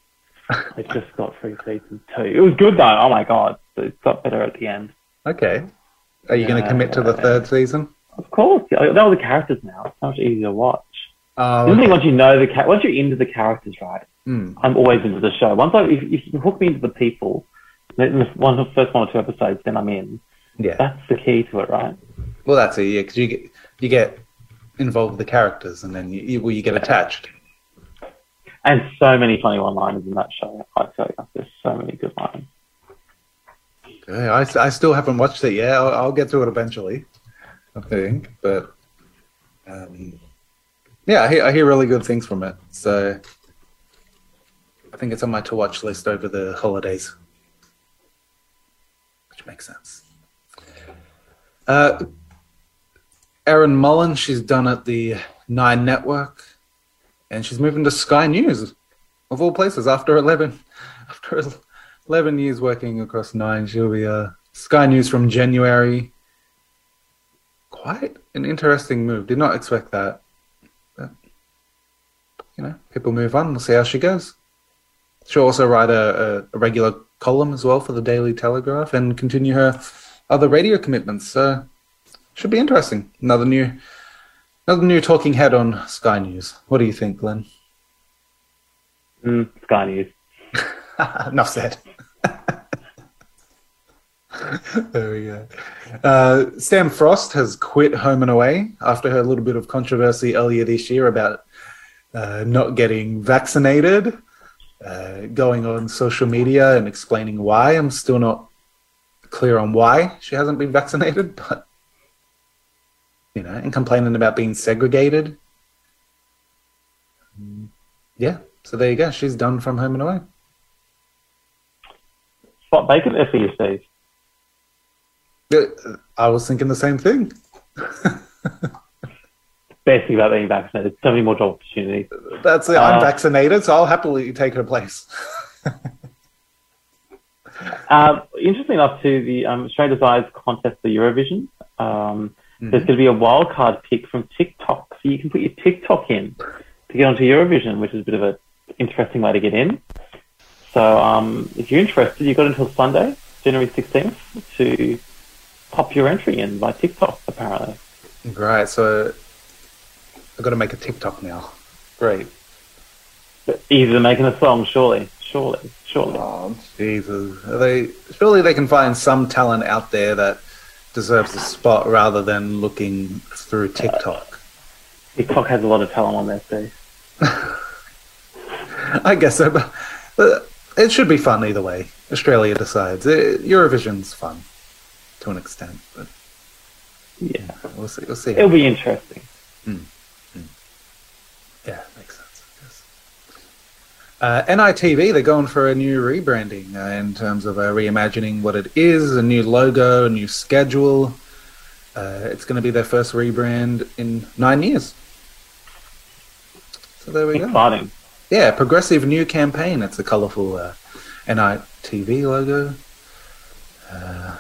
it just got through season two. It was good though. Oh my god, it got better at the end. Okay. Are you going to commit to the Yeah. third season? Of course, I know the characters now. It's so much easier to watch. Oh, The thing once you know the cha- once you're into the characters, right? Hmm. I'm always into the show. Once I, if, if you hook me into the people, one of the first one or two episodes, then I'm in. Yeah. That's the key to it, right? Well, that's it. Yeah, because you get you get involved with the characters, and then you you, well, you get attached. And so many funny one-liners in that show. I tell you, there's so many good lines. Yeah, I, I still haven't watched it yet. I'll, I'll get to it eventually, I think. But um, yeah, I hear, I hear really good things from it. So I think it's on my to watch list over the holidays, makes sense. Uh, Erin Molan, she's done at the Nine Network, and she's moving to Sky News, of all places. After eleven, after eleven years working across Nine, she'll be uh, Sky News from January. Quite an interesting move. Did not expect that. But you know, people move on. We'll see how she goes. She'll also write a, a, a regular column as well for the Daily Telegraph and continue her other radio commitments. So should be interesting. Another new, another new talking head on Sky News. What do you think, Glenn? Mm, Sky News. Enough said. there we go. Uh, Sam Frost has quit Home and Away after her little bit of controversy earlier this year about uh, not getting vaccinated, uh, going on social media and explaining why. I'm still not clear on why she hasn't been vaccinated, but you know, and complaining about being segregated. Mm, Yeah, so there you go. She's done from Home and Away. Spot bacon there for you, Steve. I was thinking the same thing. Thing about being vaccinated, so many more job opportunities. That's it. I'm Uh, vaccinated, so I'll happily take her place. Um, interesting enough, to the um, Australia Decides contest for Eurovision, um, Mm-hmm. there's going to be a wildcard pick from TikTok, so you can put your TikTok in to get onto Eurovision, which is a bit of an interesting way to get in. So um, if you're interested, you've got until Sunday, January 16th, to pop your entry in by TikTok, apparently. Right, so I've got to make a TikTok now. Great. Easier than making a song, surely, surely, surely. Oh, Jesus. Are they surely they can find some talent out there that deserves a spot rather than looking through TikTok. TikTok has a lot of talent on there, Steve. I guess so, but, it should be fun either way. Australia decides. Uh, Eurovision's fun to an extent, but Yeah, we'll see. We'll see. it'll be interesting. Yeah, makes sense. Yes. Uh, NITV, they're going for a new rebranding uh, in terms of uh, reimagining what it is, a new logo, a new schedule. Uh, it's going to be their first rebrand in nine years. So there we go. Exciting. Yeah, progressive new campaign. It's a colourful uh, NITV logo. Uh,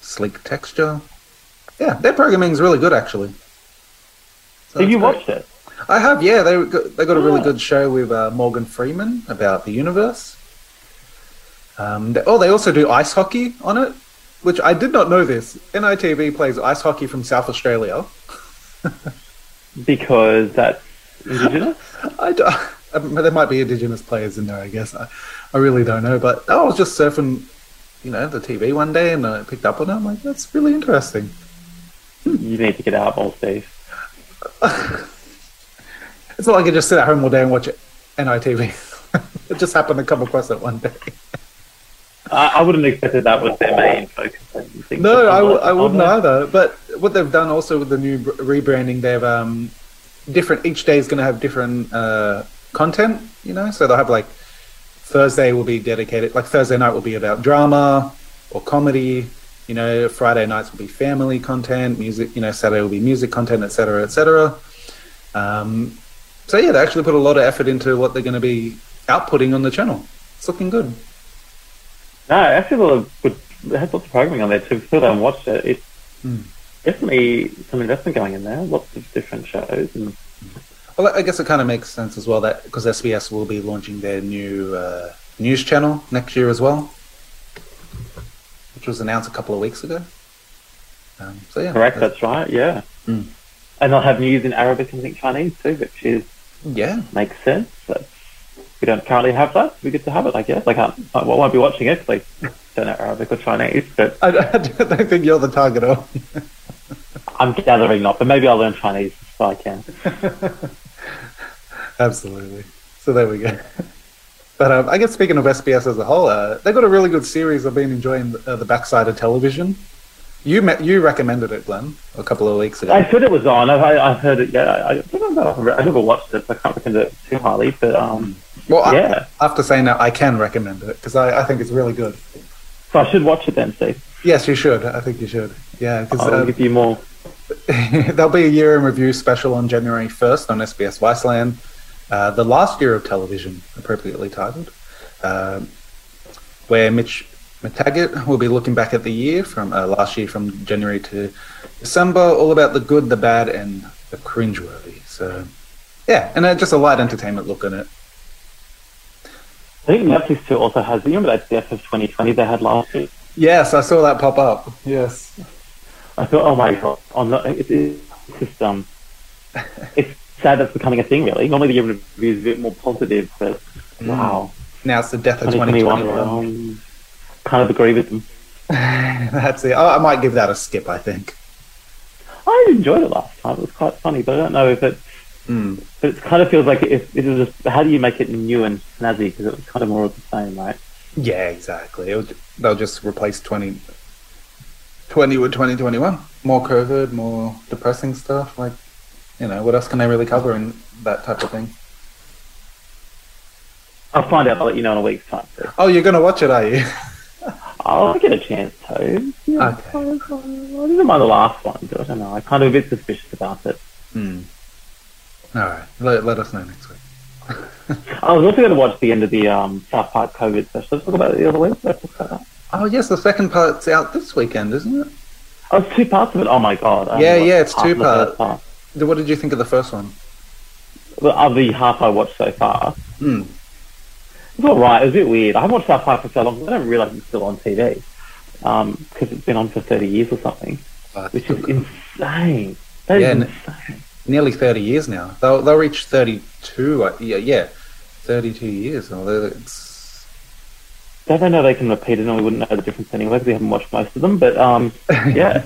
sleek texture. Yeah, their programming is really good, actually. So Have you great. watched it? I have, yeah. They got, they got a really Oh. good show with uh, Morgan Freeman about the universe. Um, they- oh, they also do ice hockey on it, which I did not know this. NITV plays ice hockey from South Australia. Because that's indigenous. I do, um, there might be Indigenous players in there, I guess. I, I really don't know. But I was just surfing, you know, the TV one day and I picked up on it. I'm like, that's really interesting. you need to get out more, Steve. It's not like I just sit at home all day and watch NITV. it just happened to come across it one day. I, wouldn't expect that that was their main focus. I No, that I, w- was- I wouldn't either. But what they've done also with the new rebranding, they've um, different. Each day is going to have different uh, content. You know, so they'll have like Thursday will be dedicated. Like Thursday night will be about drama or comedy. You know, Friday nights will be family content, music. You know, Saturday will be music content, etc., etc. Um, so yeah, they actually put a lot of effort into what they're going to be outputting on the channel. It's looking good. No, actually, a lot of good. They had lots of programming on there too. Still haven't watched it. It's Hmm. definitely some investment going in there. Lots of different shows. And Well, I guess it kind of makes sense as well that because SBS will be launching their new uh, news channel next year as well, which was announced a couple of weeks ago. Um, so yeah, correct, that's- that's right. Yeah. Hmm. And they'll have news in Arabic and I think Chinese too, which is yeah, makes sense. That's, we don't currently have that. We get to have it, I guess. I can't. I won't be watching it because I don't know Arabic or Chinese, but I, I don't think you're the target of. I'm gathering not. But maybe I'll learn Chinese if I can. Absolutely. So there we go. But um, I guess speaking of SBS as a whole, uh, they got a really good series. I've been enjoying uh, the backside of television. You met, you recommended it, Glenn, a couple of weeks ago. I heard it was on. I've, I- I've heard it. Yeah, I, I don't know. I never watched it. So I can't recommend it too highly. But um, well, I- yeah. after saying that, I can recommend it because I, I think it's really good. so I should watch it then, Steve. Yes, you should. I think you should. Yeah, because I'll give you more. there'll be a year in review special on January 1st on SBS Viceland. Uh, the last year of television, appropriately titled, uh, where Mitch McTaggart will be looking back at the year from uh, last year from January to December, all about the good, the bad, and the cringeworthy. So, yeah, and uh, just a light entertainment look at it. I think Netflix too also has. You remember that Death of 2020 they had last year? Yes, I saw that pop up. Yes. I thought, oh my god, on the, it, it, it's just um, it's sad that's becoming a thing. Really, normally the review is a bit more positive, but wow, Now it's the death of 2021. 2021. Um, kind of agree with them. That's it. I, I might give that a skip, I think. I enjoyed it last time. It was quite funny, but I don't know if it. Mm. But it kind of feels like if it was just how do you make it new and snazzy because it was kind of more of the same, right? Yeah, exactly. Would, they'll just replace 20, 20 with 2021. More COVID, more depressing stuff. Like, you know, what else can they really cover in that type of thing? I'll find out. I'll let you know in a week's time. So. Oh, you're going to watch it, are you? I'll get a chance to. Yeah, Okay. I, I didn't mind the last one, but I don't know. I'm kind of a bit suspicious about it. Hmm. All right. Let, let us know next week. I was also going to watch the end of the um, South Park COVID special. Let's talk about it the other week. Oh, yes, the second part's out this weekend, isn't it? Oh, it's two parts of it. Oh my god. I Yeah, yeah, it's two parts. part. What did you think of the first one? Of the half I watched so far, It's all right. It was a bit weird. I haven't watched South Park for so long. I don't realize it's still on TV because it's been on for 30 years or something, Uh, which is insane. That is Yeah, and- insane. Nearly 30 years now. They'll, they'll reach 32. uh, Yeah, yeah. 32 years. Oh, they're- it's, Don't they know they can repeat it and we wouldn't know the difference anyway because we haven't watched most of them. But um, yeah,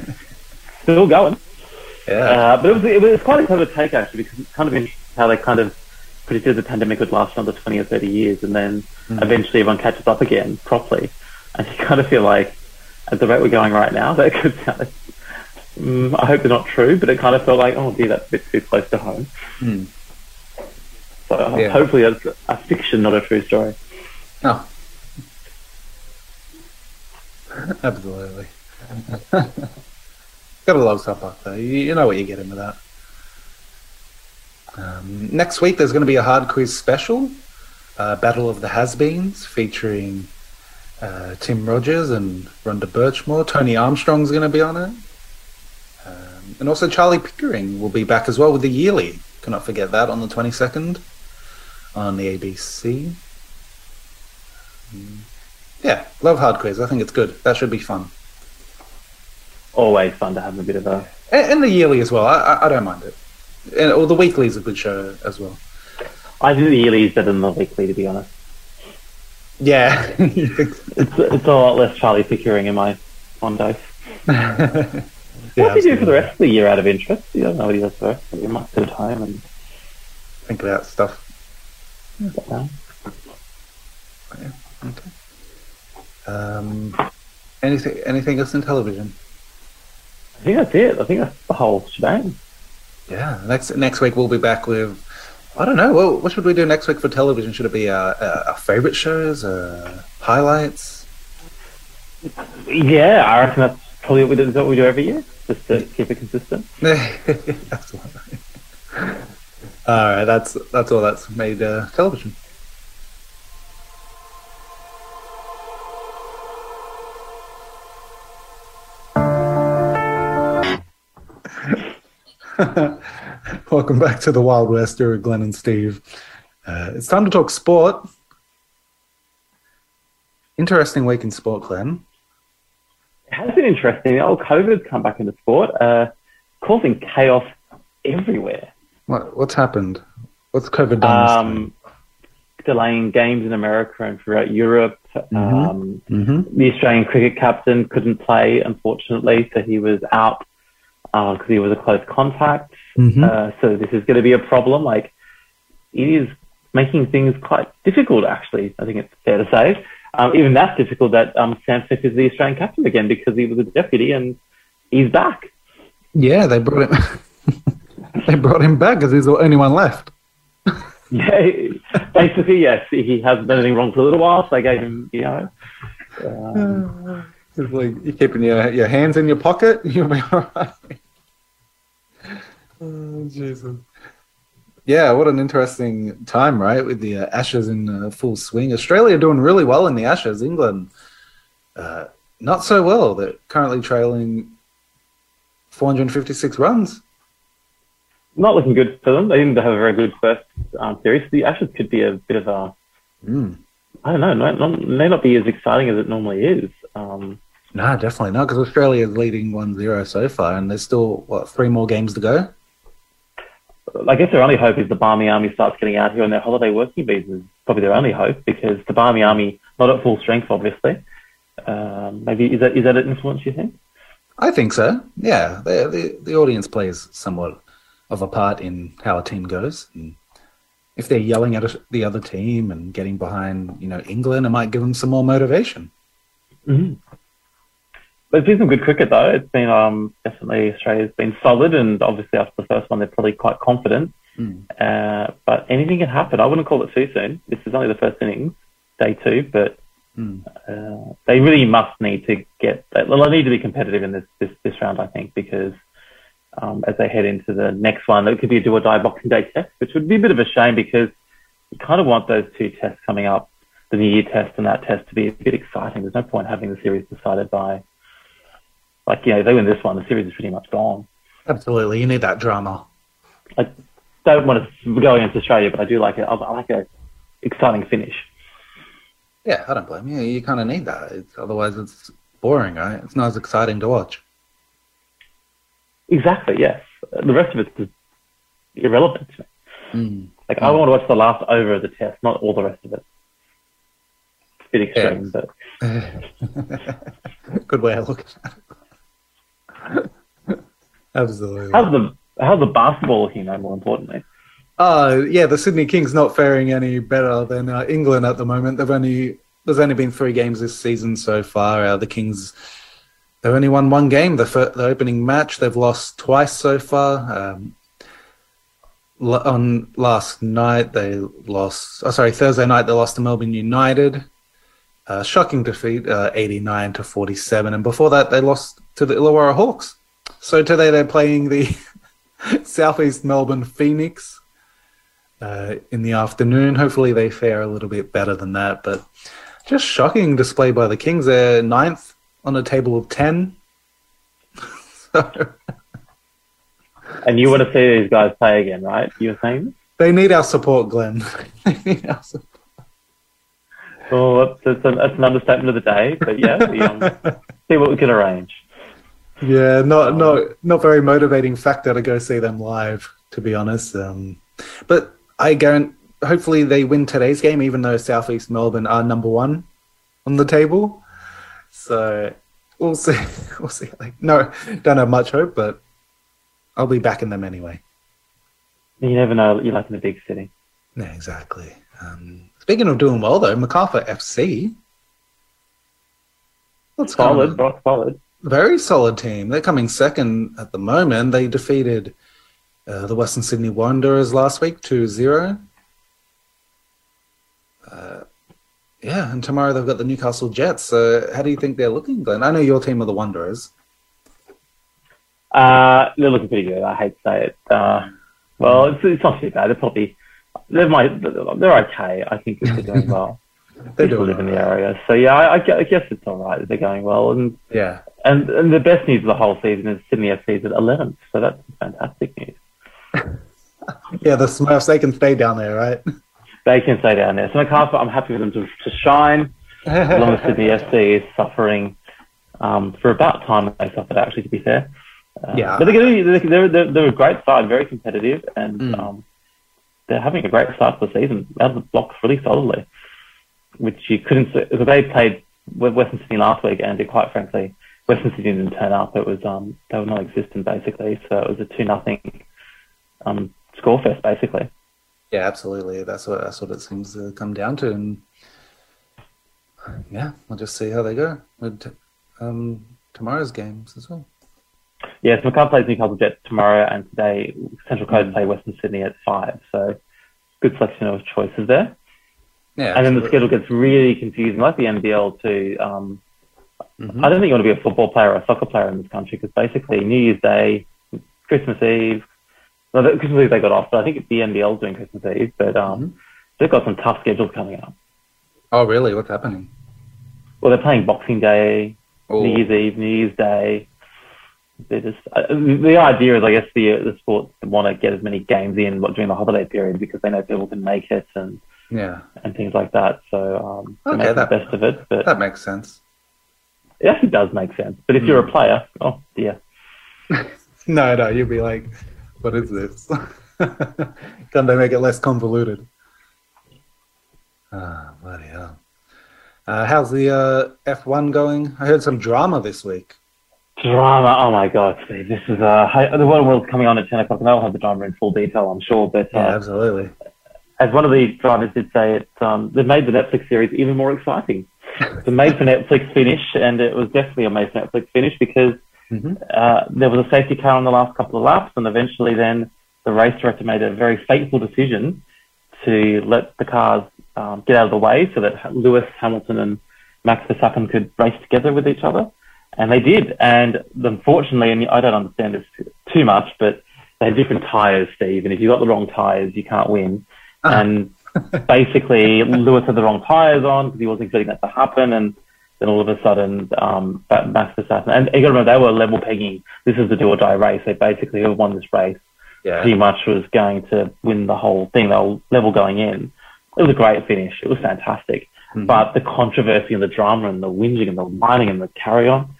still going. yeah. Uh, but it was, it was quite a clever take actually because it's kind of interesting how they kind of predicted the pandemic would last another 20 or 30 years and then Mm. eventually everyone catches up again properly. And you kind of feel like at the rate we're going right now, that could sound, mm, I hope they're not true, but it kind of felt like, oh dear, that's a bit too close to home. Hmm. So Yeah. hopefully that's a fiction, not a true story. Oh. Absolutely. Gotta love South Park though. You, you know what you're getting with that. Um, next week there's going to be a hard quiz special, uh, Battle of the Has-Beens, featuring uh, Tim Rogers and Rhonda Birchmore. Tony Armstrong's going to be on it. Um, and also Charlie Pickering will be back as well with the yearly. Cannot forget that on the 22nd on the ABC. Yeah, love hard quiz. I think it's good. That should be fun. Always fun to have a bit of a. And, and the yearly as well. I, I, I don't mind it. And, or the weekly is a good show as well. I think the yearly is better than the weekly, to be honest. Yeah. It's it's a lot less Charlie Pickering in my dose. yeah, What do you do for the rest of the year out of interest? You don't know what he does for the rest. You might sit at home and. Think about stuff. uh, Um, anything, anything else in television? I think that's it. I think that's the whole shebang. Yeah. Next next week we'll be back with. I don't know. Well, what should we do next week for television? Should it be our, our, our favorite shows, uh, highlights? Yeah, I reckon that's probably what we do, what we do every year, just to keep it consistent. Absolutely. All right, that's that's all that's made uh, television. Welcome back to the Wild West. You're Glenn and Steve. Uh, it's time to talk sport. Interesting week in sport, Glenn. It has been interesting. Old COVID's come back into sport, uh, causing chaos everywhere. What, what's happened? What's COVID done? Um, delaying games in America and throughout Europe. Um, Mhm. The Australian cricket captain couldn't play, unfortunately, so he was out because he was a close contact. Mhm. Uh, so this is going to be a problem. Like, it is making things quite difficult, actually. I think it's fair to say. Um, even that's difficult that um, Steve Smith is the Australian captain again because he was a deputy and he's back. Yeah, they brought him. they brought him back because he's the only one left. Yeah, basically, yes. He hasn't done anything wrong for a little while, so they gave him, you know. Um, It's like you're keeping your your hands in your pocket. You'll be all right. Oh, Jesus. Yeah, what an interesting time, right? With the uh, Ashes in uh, full swing. Australia doing really well in the Ashes. England, uh, not so well. They're currently trailing 456 runs. not looking good for them. They didn't have a very good first um, series. The Ashes could be a bit of a, Mm. I don't know, not, not, may not be as exciting as it normally is. Um, No, definitely not, because Australia is leading 1-0 so far, and there's still, what, three more games to go? I guess their only hope is the Barmy Army starts getting out here on their holiday working visas. Probably their only hope because the Barmy Army not at full strength, obviously. Um, maybe is that is that an influence you think? I think so. Yeah, the, the the audience plays somewhat of a part in how a team goes. And if they're yelling at the other team and getting behind, you know, England, it might give them some more motivation. Mm-hmm. But it's been some good cricket though. It's been um, definitely Australia's been solid, and obviously after the first one, they're probably quite confident. Mm. Uh, but anything can happen. I wouldn't call it too soon. This is only the first innings, day two, but Mm. uh, they really must need to get. Well, they need to be competitive in this this, this round, I think, because um, as they head into the next one, it could be a do or die Boxing Day test, which would be a bit of a shame because you kind of want those two tests coming up, the New Year test and that test, to be a bit exciting. There's no point having the series decided by, like, you know, if they win this one, the series is pretty much gone. Absolutely, you need that drama. I don't want to go against Australia, but I do like it. I like a exciting finish. Yeah, I don't blame you. You kind of need that. It's, otherwise, it's boring, right? It's not as exciting to watch. Exactly, yes. The rest of it's irrelevant. to me. Mm. Like, I want to watch the last over of the test, not all the rest of it. It's a bit extreme, but Good way of looking at it. Absolutely. how's the how's the basketball looking, though, more importantly? Uh, yeah, the Sydney Kings not faring any better than uh, England at the moment. They've only there's only been three games this season so far. Uh, the Kings they've only won one game, the fir- the opening match. They've lost twice so far. Um, on last night they lost. Oh, sorry, Thursday night they lost to Melbourne United. Uh, shocking defeat, uh, 89 to 47. And before that, they lost to the Illawarra Hawks. So today they're playing the Southeast Melbourne Phoenix uh, in the afternoon. Hopefully they fare a little bit better than that. But just shocking display by the Kings. They're ninth on a table of 10. so And you want to see these guys play again, right? You were saying? they need our support, Glenn. they need our support. Well, that's, that's, an, that's an understatement of the day, but yeah, we, um, see what we can arrange. Yeah, not not not very motivating factor to go see them live, to be honest. Um, but I guarantee, hopefully they win today's game, even though Southeast Melbourne are number one on the table. So we'll see. We'll see. Like, no, don't have much hope, but I'll be backing them anyway. You never know. You're like in a big city. Yeah, exactly. Um, speaking of doing well, though, Macarthur FC. What's Solid, rock solid. Very solid team. They're coming second at the moment. They defeated uh, the Western Sydney Wanderers last week 2 0. Uh, yeah, and tomorrow they've got the Newcastle Jets. So, how do you think they're looking, Glenn? I know your team are the Wanderers. Uh, they're looking pretty good. I hate to say it. Uh, well, it's, it's not too bad. They're probably they're my, they're okay. I think if they're doing well. People doing live in the area, so yeah, I, I guess it's all right that they're going well. And Yeah. and and the best news of the whole season is Sydney FC's at 11th, so that's fantastic news. Yeah, the Smurfs, they can stay down there, right? They can stay down there. So Macarthur, I'm happy for them to, to shine. As long as Sydney FC is suffering um, for about time they suffered, actually, to be fair. Uh, Yeah. But they're, they're, they're, they're, they're a great side, very competitive, and Mm. um, they're having a great start to the season. Out of the blocks really solidly, which you couldn't. Because they played Western Sydney last week, and quite frankly, Western Sydney didn't turn up. It was um, they were non-existent basically, so it was a two nothing um, score fest basically. Yeah, absolutely. That's what that's what it seems to come down to, and yeah, we'll just see how they go with um, tomorrow's games as well. Yes, McCann plays Newcastle Jets tomorrow, and today Central Coast play Western Sydney at five. So good selection of choices there. Yeah, And then the schedule gets really confusing, like the NBL too. Um, Mhm. I don't think you want to be a football player or a soccer player in this country because basically New Year's Day, Christmas Eve, well, Christmas Eve they got off, but I think the NBL doing Christmas Eve. But um, Mhm. they've got some tough schedules coming up. Oh, really? What's happening? Well, they're playing Boxing Day, Oh, New Year's Eve, New Year's Day. They're just uh, the idea is, I guess, the the sports want to get as many games in during the holiday period because they know people can make it and, yeah, and things like that. So um, Okay, make that- the best of it. But that makes sense. it actually does make sense. But if you're a player, oh dear, No, no, you'd be like, what is this? Can't they make it less convoluted? Ah, bloody hell. Uh, how's the uh, F1 going? I heard some drama this week. Drama! Oh my God, Steve, this is uh, the World World's coming on at ten o'clock, and I'll have the drama in full detail, I'm sure. But uh, Yeah, absolutely. as one of the drivers did say, it um, they've made the Netflix series even more exciting. It's a made for Netflix finish, and it was definitely a made for Netflix finish because Mhm. uh, there was a safety car on the last couple of laps, and eventually then the race director made a very fateful decision to let the cars um, get out of the way so that Lewis Hamilton and Max Verstappen could race together with each other. And they did. And unfortunately, and I don't understand this too much, but they had different tyres, Steve. And if you've got the wrong tyres, you can't win. Ah. And basically, Lewis had the wrong tyres on because he wasn't expecting that to happen. And then all of a sudden, um, Max Verstappen, and you got to remember, they were level pegging. This is the do or die race. They basically who won this race pretty much was going to win the whole thing. They were level going in. It was a great finish. It was fantastic. Mhm. But the controversy and the drama and the whinging and the whining and the carry on,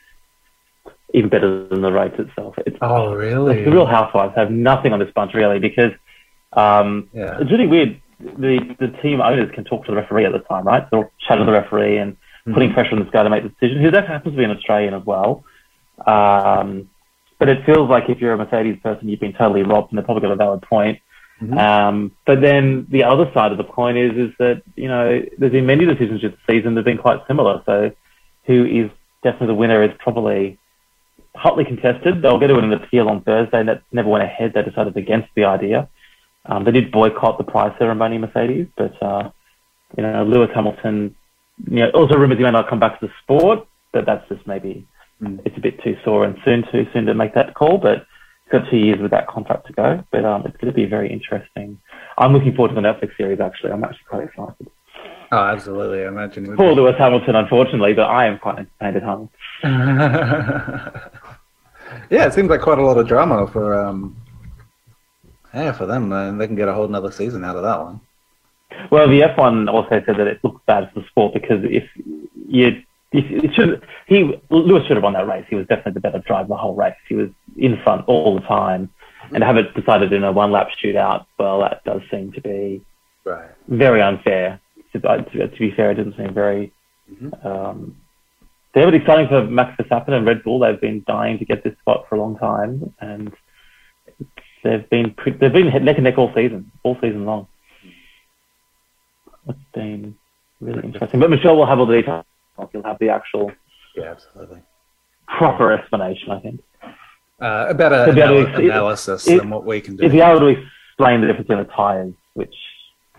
even better than the race itself. It's, Oh, really? the Real Housewives have nothing on this bunch really because um, Yeah. it's really weird. The the team owners can talk to the referee at the time, right? They'll chat to the referee and putting Mm-hmm. pressure on this guy to make the decision. Who that happens to be an Australian as well. Um, but it feels like if you're a Mercedes person, you've been totally robbed, and they've probably got a valid point. Mhm. Um, but then the other side of the coin is is that you know there's been many decisions this season that have been quite similar. So who is definitely the winner is probably hotly contested. They'll get to an appeal on Thursday, and that never went ahead. They decided against the idea. Um, they did boycott the prize ceremony, Mercedes, but uh, you know Lewis Hamilton. You know, also rumours he may not come back to the sport, but that's just maybe Mm. it's a bit too sore and soon too soon to make that call. But he's got two years with that contract to go. But um, it's going to be very interesting. I'm looking forward to the Netflix series. Actually, I'm actually quite excited. Oh, absolutely. I imagine Poor. Lewis Hamilton, unfortunately, but I am quite entertained at home. yeah, it seems like quite a lot of drama for um, yeah, for them. And they can get a whole another season out of that one. Well, the F1 also said that it looks bad for the sport because if you, it should, he Lewis should have won that race. He was definitely the better driver the whole race. He was in front all the time, and to have it decided in a one lap shootout, well, that does seem to be Right. very unfair. To, to, to be fair, it doesn't seem very. Um, they were exciting for Max Verstappen and Red Bull. They've been dying to get this spot for a long time, and they've been pre- they've been neck and neck all season, all season long. It's been really interesting. But Michelle will have all the details. He'll have the actual Yeah, absolutely. proper explanation, I think. Uh, a better To able to anal- ex- analysis it- than what we can do. If you able to explain the difference in the tyres, which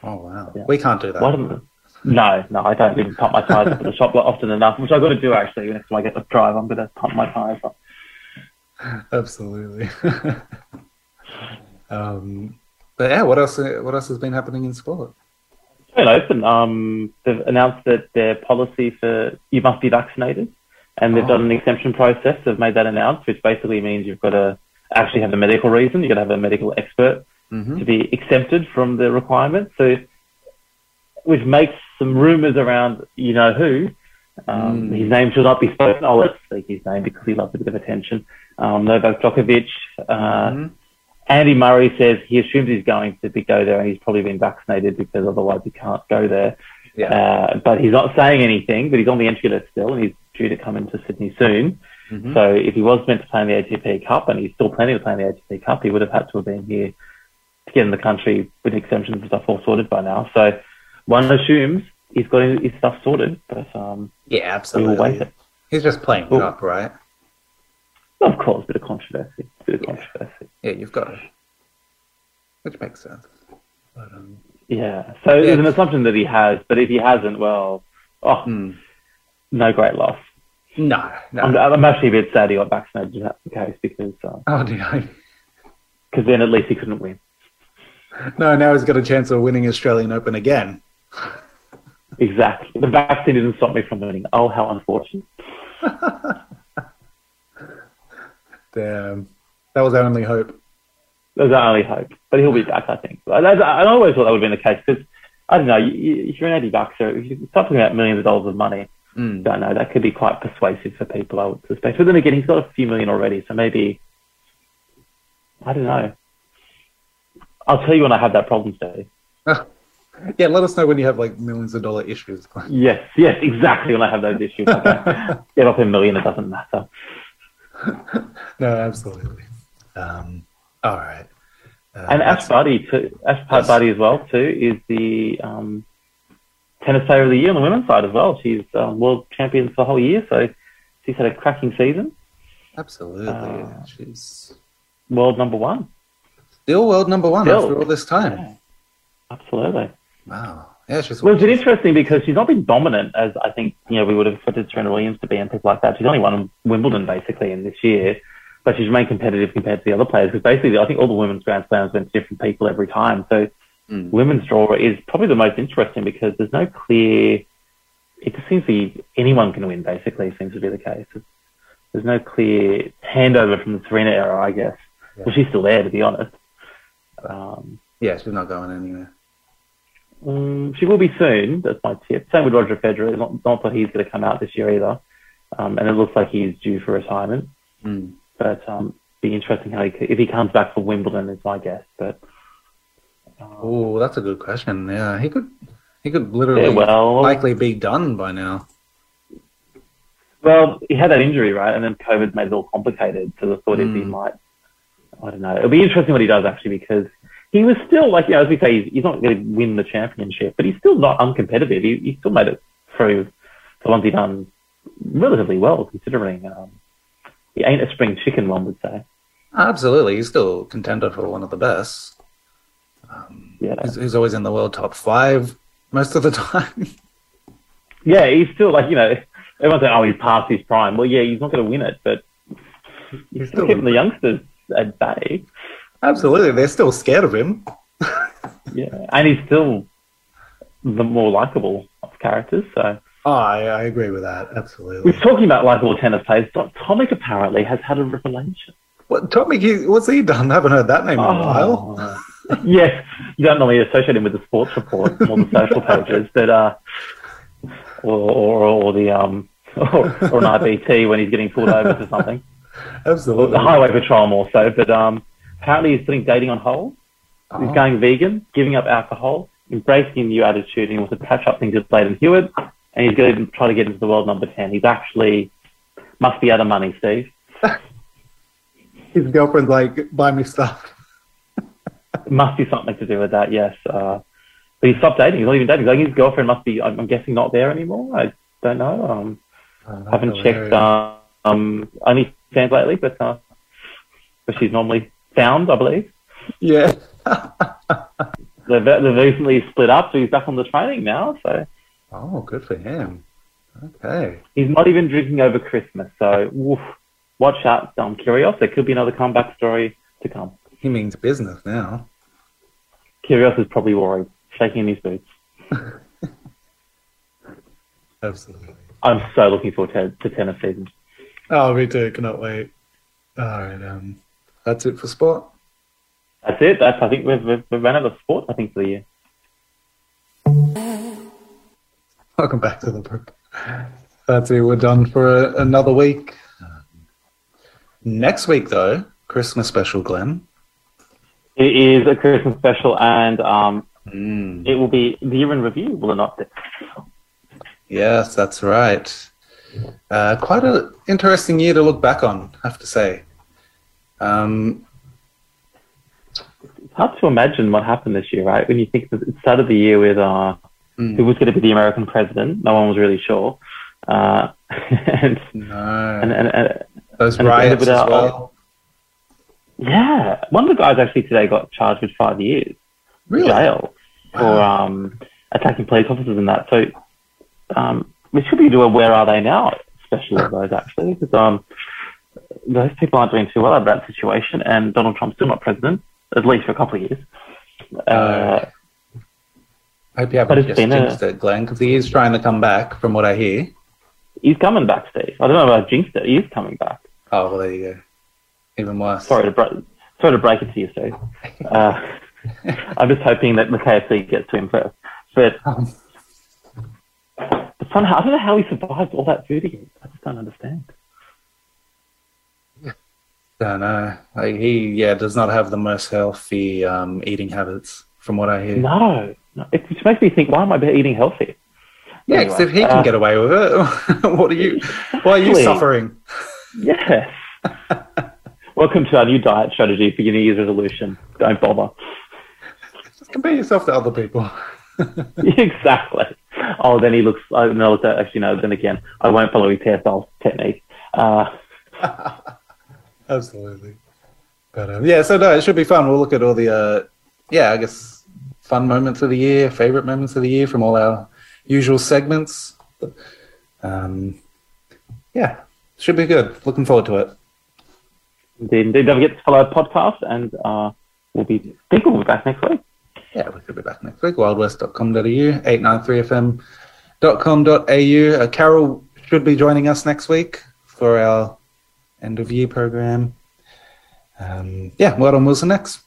oh wow, Yeah. we can't do that. No, no, I don't even pump my tyres up at the shop often enough, which I've got to do actually. Next time I get to drive, I'm going to pump my tyres up. Absolutely. um, but yeah, what else? What else has been happening in sport? Open, um, they've announced that their policy for you must be vaccinated, and they've Oh. done an exemption process. They've made that announced, which basically means you've got to actually have a medical reason. You've got to have a medical expert Mm-hmm. to be exempted from the requirement. So, which makes some rumours around you know who. Um, Mm. His name should not be spoken. I'll let speak his name because he loves a bit of attention. Um, Novak Djokovic. Uh, Mhm. Andy Murray says he assumes he's going to be, go there and he's probably been vaccinated because otherwise he can't go there. Yeah. Uh, but he's not saying anything, but he's on the entry list still and he's due to come into Sydney soon. Mhm. So if he was meant to play in the ATP Cup and he's still planning to play in the ATP Cup, he would have had to have been here to get in the country with exemptions and stuff all sorted by now. So one assumes he's got his his stuff sorted, but um, Yeah, we will absolutely. wait. He's just playing it Well- up, right? Of course, a bit of controversy. bit of controversy. Yeah, you've got it. Which makes sense. But, um, Yeah. So Yeah. there's an assumption that he has, but if he hasn't, well, oh, hmm. no great loss. No, no. I'm, I'm actually a bit sad he got vaccinated if that's the case because uh, oh, dear. cause then at least he couldn't win. No, now he's got a chance of winning Australian Open again. Exactly. The vaccine didn't stop me from winning. Oh, how unfortunate. Damn. That was our only hope. That was our only hope. But he'll be back, I think. I, I I always thought that would have been the case because, I don't know, you, if you're an 80 bucks or if you start talking about millions of dollars of money, Mm. don't know, that could be quite persuasive for people, I would suspect. But then again, he's got a few million already, so maybe, I don't know. I'll tell you when I have that problem, Steve. Yeah, let us know when you have like millions of dollar issues. Yes, yes, exactly when I have those issues. Get off a million, it doesn't matter. no, absolutely. Um, all right. Uh, And Ash Barty, too, Ash Yes. Barty as well, too, is the um, tennis player of the year on the women's side as well. She's um, world champion for the whole year, so she's had a cracking season. absolutely. uh, She's World number one. still world number one Still. after all this time. Yeah, absolutely. Wow. Yeah, she's. Well, it's interesting because she's not been dominant as I think you know we would have expected Serena Williams to be and people like that. She's only won Wimbledon basically in this year, but she's remained competitive compared to the other players because basically I think all the women's Grand Slams went to different people every time. So Mm. women's draw is probably the most interesting because there's no clear. It just seems to be anyone can win. Basically, seems to be the case. There's no clear handover from the Serena era, I guess. Well, she's still there to be honest. Um, Yeah, she's not going anywhere. Um, she will be soon. That's my tip. Same with Roger Federer. It's Not, not that he's going to come out this year either. Um, and it looks like he's due for retirement. Mm. But um, be interesting how he if he comes back for Wimbledon is my guess. But um, Oh, that's a good question. Yeah, he could. He could literally yeah, well, likely be done by now. well, he had that injury right, and then COVID made it all complicated. So the thought is he Mm. might. I don't know. It'll be interesting what he does actually because he was still like you know as we say he's, he's not going to win the championship, but he's still not uncompetitive. He, he still made it through the ones he done relatively well considering. Um, he ain't a spring chicken, one would say. Absolutely, he's still contender for one of the best. Um, Yeah. he's, he's always in the world top five most of the time. Yeah, he's still like you know everyone's saying, oh, he's past his prime. Well, yeah, he's not going to win it, but he's still still- keeping the youngsters at bay. Absolutely, they're still scared of him. Yeah, and he's still the more likable of characters. So Oh, I, I agree with that. Absolutely. we're talking about likable tennis players. Tomic apparently has had a revelation. What Tommy? He, what's he done? I haven't heard that name in a while. Oh, yes, you don't normally associate him with the sports report, or the social pages, but uh, or, or, or the um, or, or an RBT when he's getting pulled over for something. Absolutely. The highway patrol more so, but um, apparently he's putting dating on hold. He's Oh. going vegan, giving up alcohol, embracing a new attitude, and he wants to patch up things with Lleyton Hewitt, and he's going to try to get into the world number 10. He's actually, must be out of money, Steve. His girlfriend's like, buy me stuff. Must be something to do with that, yes. Uh, but he stopped dating. He's not even dating. Like his girlfriend must be, I'm, I'm guessing, not there anymore. I don't know. Um, Oh, haven't checked hilarious. uh, um, only fans lately, but uh, but she's normally found, I believe. Yeah. They've, they've recently split up, so he's back on the training now. So Oh, good for him. Okay. he's not even drinking over Christmas. So woof, watch out, I'm curious. There could be another comeback story to come. He means business now. Kyrgios is probably worried, shaking in his boots. Absolutely. I'm so looking forward to, to tennis season. Oh, me too. Cannot wait. All right. Um, that's it for sport. That's it. That's I think we've, we've, we've run out of sport. I think for the year. Welcome back to the book. That's it. We're done for a, another week. Next week, though, Christmas special, Glenn. It is a Christmas special, and um, Mm. it will be the year in review. Will it not? Yes, that's right. Uh, quite an interesting year to look back on, I have to say. Um, It's hard to imagine what happened this year, right? When you think that it started the year with uh, Mm. who was going to be the American president. No one was really sure. Uh, and, no. and, and, and Those and riots as our- well. yeah, one of the guys actually today got charged with five years Really? jail for Wow. um, attacking police officers and that. So um, we should be doing where are they now, especially those actually, because um, those people aren't doing too well out of that situation, and Donald Trump's still not president, at least for a couple of years. Uh, I hope you haven't just been a- jinxed it, Glenn, because he is trying to come back, from what I hear. he's coming back, Steve. I don't know about jinxed it. He is coming back. Oh, well, there you go. Even worse. Sorry to bre- sorry to break it to you, Steve. Uh, I'm just hoping that the KFC gets to him first. But, Um, but somehow I don't know how he survived all that food again. I just don't understand. Don't know. Like, he, yeah, does not have the most healthy um, eating habits, from what I hear. No, no, it just makes me think. Why am I eating healthy? Yeah, because if he Anyway, can uh, get away with it, what are you? Why are you suffering? Yes. Welcome to our new diet strategy for your New Year's resolution. Don't bother. Just compare yourself to other people. exactly. Oh, then he looks. Oh, no, actually, no. Then again, I won't follow his hairstyle technique. Uh, Absolutely. But um, yeah, so no, it should be fun. We'll look at all the, uh, yeah, I guess fun moments of the year, favorite moments of the year from all our usual segments. Um, yeah, should be good. Looking forward to it. indeed, indeed. Don't forget to follow our podcast, and uh, we'll be. I think we'll be back next week. Yeah, we could be back next week. Wildwest.com.au, 893fm.com.au. Uh, Carol should be joining us next week for our end of year program. Um, yeah, Word on Wilson next.